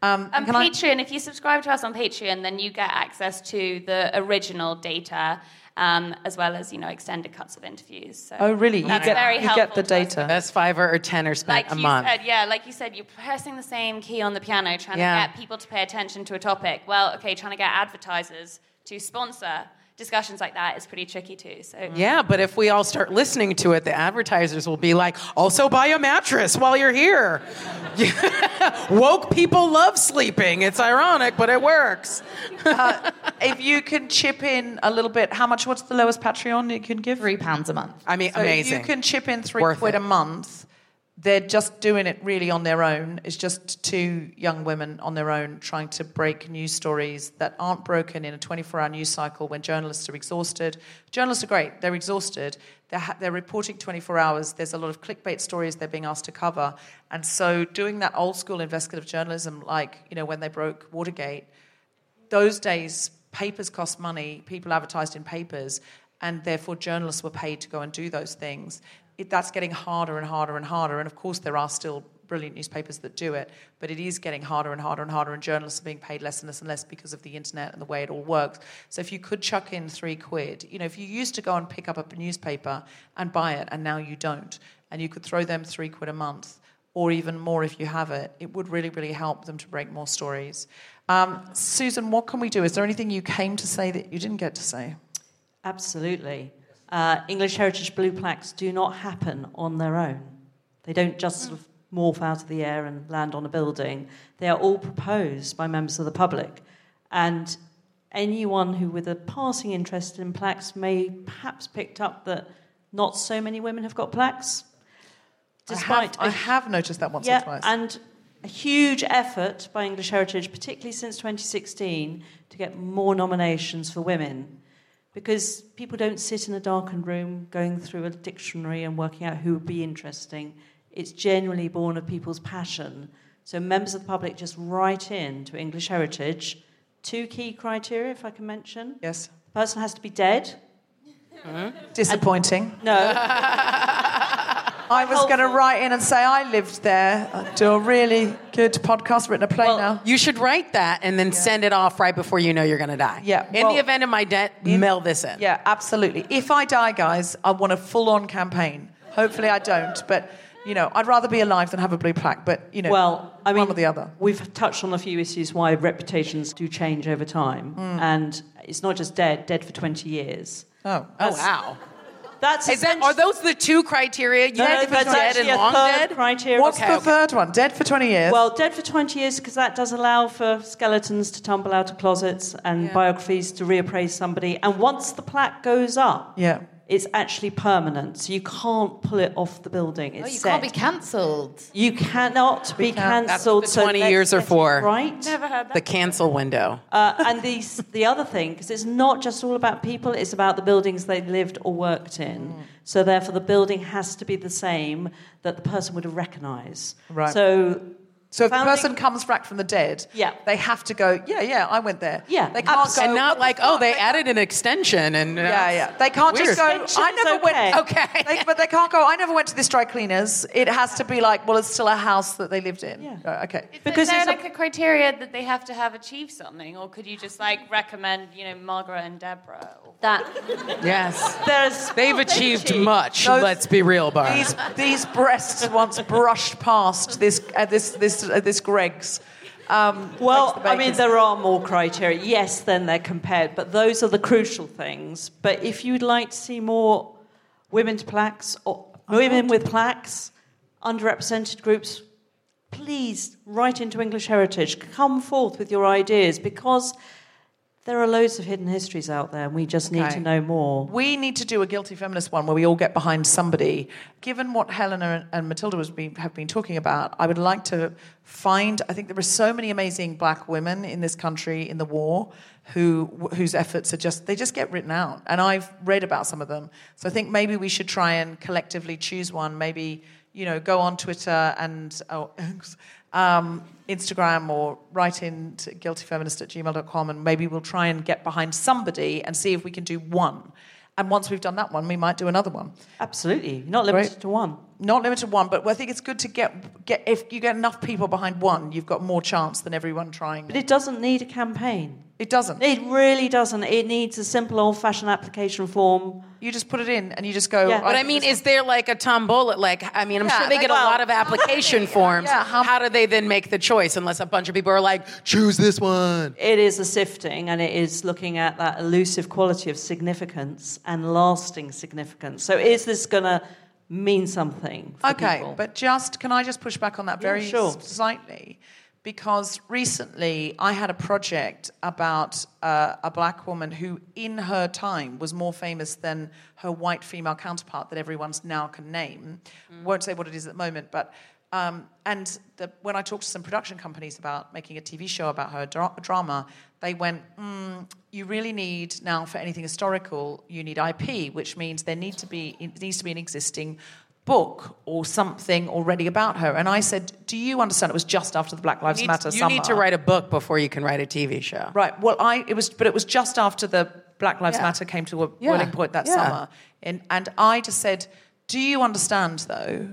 Um, and Patreon, I... if you subscribe to us on Patreon, then you get access to the original data. Um, as well as you know extended cuts of interviews. So oh, really? You get you get the data. That's five or ten or spent like a month. Said, yeah, like you said, you're pressing the same key on the piano, trying yeah. to get people to pay attention to a topic. Well, okay, trying to get advertisers to sponsor discussions like that is pretty tricky too. So Yeah, but if we all start listening to it, the advertisers will be like, also buy a mattress while you're here. [laughs] Woke people love sleeping. It's ironic, but it works. Uh, if you can chip in a little bit, how much? What's the lowest Patreon you can give? Three pounds a month. I mean, So if amazing. you can chip in three Worth quid it. a month. They're just doing it really on their own. It's just two young women on their own trying to break news stories that aren't broken in a 24 hour news cycle when journalists are exhausted. Journalists are great, they're exhausted. They're, ha- they're reporting 24 hours. There's a lot of clickbait stories they're being asked to cover. And so doing that old school investigative journalism, like, you know, when they broke Watergate, those days papers cost money people advertised in papers and therefore journalists were paid to go and do those things it, that's getting harder and harder and harder and of course there are still brilliant newspapers that do it but it is getting harder and harder and harder and journalists are being paid less and less and less because of the internet and the way it all works so if you could chuck in three quid you know if you used to go and pick up a newspaper and buy it and now you don't and you could throw them three quid a month or even more if you have it, it would really, really help them to break more stories. Um, Susan, what can we do? Is there anything you came to say that you didn't get to say? Absolutely. Uh, English Heritage Blue Plaques do not happen on their own. They don't just sort of morph out of the air and land on a building. They are all proposed by members of the public. And anyone who, with a passing interest in plaques, may perhaps picked up that not so many women have got plaques. I have, I have noticed that once yeah, or twice. and a huge effort by English Heritage, particularly since 2016, to get more nominations for women. Because people don't sit in a darkened room going through a dictionary and working out who would be interesting. It's genuinely born of people's passion. So members of the public just write in to English Heritage. Two key criteria, if I can mention. Yes. The person has to be dead. Disappointing. No. [laughs] I was going to write in and say I lived there. I do a really good podcast, written a play now. You should write that and then send it off right before you know you're going to die. Yeah, In well- the event of my death, mail this in. Yeah, absolutely. If I die, guys, I want a full-on campaign. Hopefully, I don't. But you know, I'd rather be alive than have a blue plaque. But you know, Well, I mean, one or the other. We've touched on a few issues why reputations do change over time, Mm. and it's not just dead, dead for twenty years. Oh, Oh, wow. That's Is that, are those the two criteria? You No, have to that's dead and long third dead? criteria. What's Okay, the okay. third one? Dead for 20 years? Well, dead for 20 years because that does allow for skeletons to tumble out of closets and biographies to reappraise somebody. And once the plaque goes up, yeah. It's actually permanent. So you can't pull it off the building. It's Oh, you set. can't be cancelled. You cannot be can't. Cancelled. so 20 years or get it for. Right? never heard that. The cancel window. Uh, and the, the other thing, because it's not just all about people, it's about the buildings they lived or worked in. So therefore, the building has to be the same that the person would have recognised. Right. So, So if the person comes back from the dead, Yeah. they have to go, yeah, yeah, I went there. Yeah, They can't go. and not like, oh, they added an extension and. uh, Yeah, yeah. They can't just go. I never okay. went. Okay. They, but they can't go. I never went to this dry cleaners. It has to be like, well, it's still a house that they lived in. Yeah. Uh, okay. Because is there it's a- like a criteria that they have to have achieved something, or could you just like recommend, you know, Margaret and Deborah? That Yes. there's They've achieved much. Those- Let's be real, Bar. These these breasts once brushed past this uh, this this uh, this Greggs. Um, Well, I mean, there are more criteria. Yes, then they're compared, but those are the crucial things. But if you'd like to see more women to plaques or women with plaques, underrepresented groups, please write into English Heritage. Come forth with your ideas because there are loads of hidden histories out there, and we just need Okay. to know more. We need to do a guilty feminist one where we all get behind somebody. Given what Helena and Mathilda been, have been talking about, I would like to find. I think there are so many amazing black women in this country in the war who whose efforts are just they just get written out, and I've read about some of them. So I think maybe we should try and collectively choose one. Maybe you know go on Twitter and. Oh, [laughs] um, Instagram or write in to guiltyfeminist at gmail.com and maybe we'll try and get behind somebody and see if we can do one. And once we've done that one, we might do another one. Absolutely. You're not limited Right. to one. Not limited to one, but I think it's good to get, get if you get enough people behind one, you've got more chance than everyone trying. But it doesn't need a campaign. It doesn't. It really doesn't. It needs a simple old-fashioned application form. You just put it in and you just go. Yeah. But I mean, is there like a tombola? Like, I mean, I'm Yeah, sure they like, get a lot of application [laughs] forms. Yeah, how, do they then make the choice unless a bunch of people are like, choose this one? It is a sifting, and it is looking at that elusive quality of significance and lasting significance. So, is this going to mean something? For Okay, people? but just can I just push back on that Yeah, very sure. slightly? Because recently I had a project about uh, a black woman who, in her time, was more famous than her white female counterpart that everyone's now can name. Won't say what it is at the moment, but. Um, and the, when I talked to some production companies about making a TV show about her dra- drama, they went, mm, "You really need now for anything historical, you need IP, which means there need to be it needs to be an existing book or something already about her. And I said, Do you understand? It was just after the Black Lives You Matter you summer. need to write a book before you can write a TV show. Right. Well, I it was, but it was just after the Black Lives Yeah. Matter came to a Yeah. boiling point that Yeah. summer, and and I just said, Do you understand though,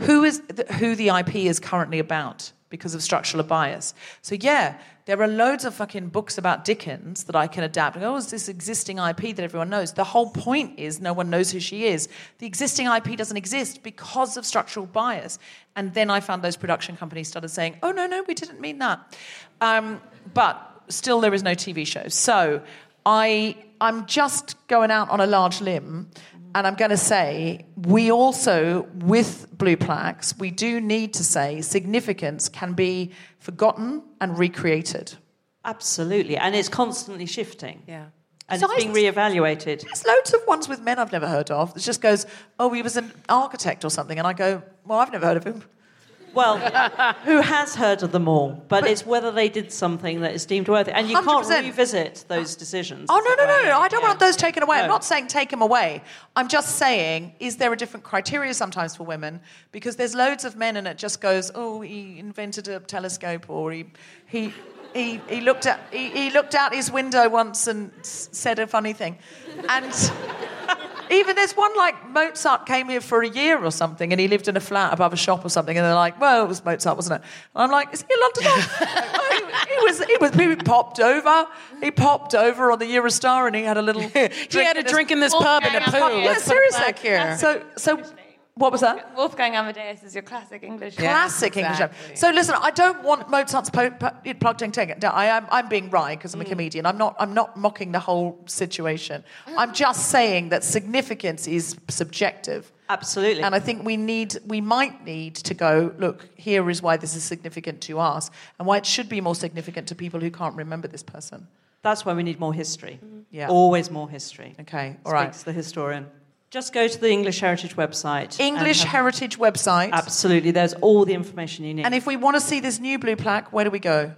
who is the, who the IP is currently about because of structural bias? So yeah. There are loads of fucking books about Dickens that I can adapt. Oh, it's this existing IP that everyone knows. The whole point is no one knows who she is. The existing IP doesn't exist because of structural bias. And then I found those production companies started saying, oh, no, no, we didn't mean that. Um, but still, there is no TV show. So I, I'm just going out on a large limb. And I'm going to say, we also, with blue plaques, we do need to say significance can be forgotten and recreated. Absolutely, and it's constantly shifting. Yeah. And So it's being reevaluated. There's loads of ones with men I've never heard of. It just goes, oh, he was an architect or something. And I go, well, I've never heard of him. Well, who has heard of them all? But, it's whether they did something that is deemed worthy. And you can't revisit those decisions. Oh, no, no, no, no. I don't Yeah. want those taken away. I'm not saying take them away. I'm just saying, is there a different criteria sometimes for women? Because there's loads of men and it just goes, oh, he invented a telescope or he, he, he, he, looked, at, he, he looked out his window once and s- said a funny thing. And even there's one like Mozart came here for a year or something and he lived in a flat above a shop or something and they're like, well, it was Mozart, wasn't it? And I'm like, is he a Londoner? he, [laughs] he was, he was, he popped over. He popped over on the Eurostar and he had a little. [laughs] He had a drink in this pub in a poo. Yeah, Let's seriously. here. So, so what was that? Wolfgang Amadeus is your classic English. Classic English. So listen, I don't want Mozart's po- po- plugged in. Take it. I am. I'm being wry because I'm a mm. comedian. I'm not. I'm not mocking the whole situation. I'm just saying that significance is subjective. Absolutely. And I think we need. We might need to go. Look, here is why this is significant to us, and why it should be more significant to people who can't remember this person. That's why we need more history. Mm-hmm. Yeah. Always more history. Okay. All right. Speaks the historian. Just go to the English Heritage website. English have- Heritage website. Absolutely. There's all the information you need. And if we want to see this new blue plaque, where do we go?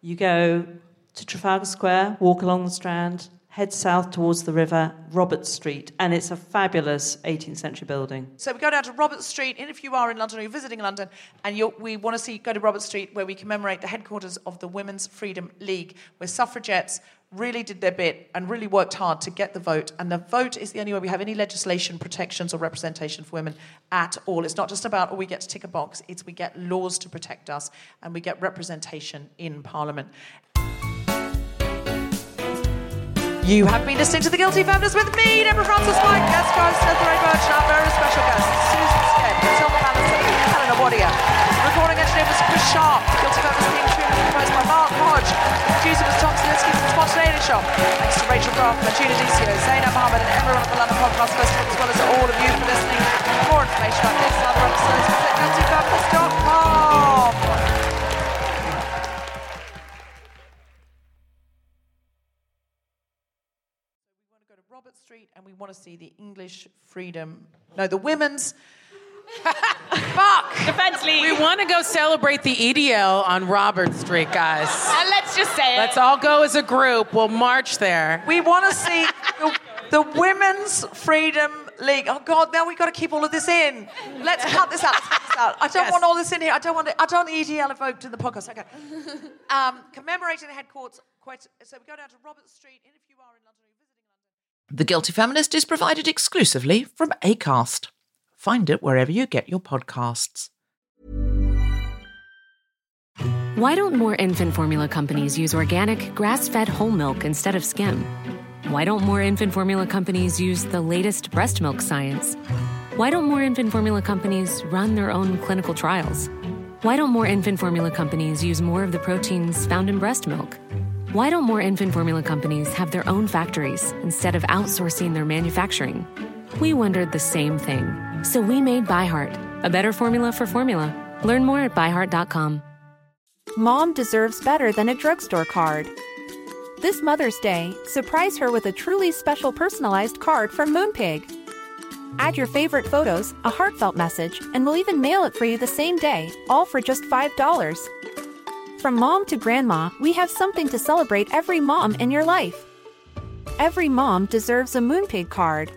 You go to Trafalgar Square, walk along the Strand, head south towards the river, Robert Street, and it's a fabulous 18th century building. So we go down to Robert Street, and if you are in London or you're visiting London, and we want to see, go to Robert Street, where we commemorate the headquarters of the Women's Freedom League, where suffragettes really did their bit and really worked hard to get the vote. And the vote is the only way we have any legislation, protections, or representation for women at all. It's not just about, oh, we get to tick a box, it's we get laws to protect us, and we get representation in Parliament. You have been listening to The Guilty Feminists with me, Deborah Frances-White, guest host Cynthia Burch, and our very special guest, Susan Skedd, Mathilda Mallinson, Helena Wadia. Recording engineer was Chris Sharp. The Guilty Feminist theme tune was composed by Mark Hodge. Producer was Tom Salinsky from Spontaneity Shop. Thanks to Rachel Graf, Martina Dicio, Zainab Mohammed, and everyone at the London Podcast Festival, as well as all of you for listening. For more information about this and other episodes, visit guiltyfeminist.com. go to Robert Street and we want to see the English freedom. No, the women's. Fuck! Defense League. We want to go celebrate the EDL on Robert Street, guys. And let's just say it. Let's all go as a group. We'll march there. We want to see the, the Women's Freedom League. Oh God, now we've got to keep all of this in. Let's cut this out. Let's cut this out. I don't Yes. want all this in here. I don't want it. I don't want the EDL evoked in the podcast. Okay. Um, commemorating the headquarters. So we go down to Robert Street, and if you are in London, or you're visiting London. The Guilty Feminist is provided exclusively from ACAST. Find it wherever you get your podcasts. Why don't more infant formula companies use organic, grass fed whole milk instead of skim? Why don't more infant formula companies use the latest breast milk science? Why don't more infant formula companies run their own clinical trials? Why don't more infant formula companies use more of the proteins found in breast milk? Why don't more infant formula companies have their own factories instead of outsourcing their manufacturing? We wondered the same thing. So we made ByHeart, a better formula for formula. Learn more at byheart.com. Mom deserves better than a drugstore card. This Mother's Day, surprise her with a truly special personalized card from Moonpig. Add your favorite photos, a heartfelt message, and we'll even mail it for you the same day, all for just $5. From mom to grandma, we have something to celebrate every mom in your life. Every mom deserves a Moonpig card.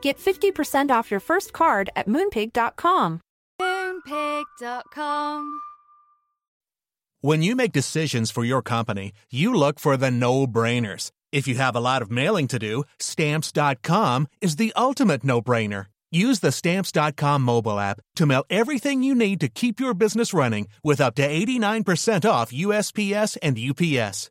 Get 50% off your first card at moonpig.com. Moonpig.com. When you make decisions for your company, you look for the no brainers. If you have a lot of mailing to do, stamps.com is the ultimate no brainer. Use the stamps.com mobile app to mail everything you need to keep your business running with up to 89% off USPS and UPS.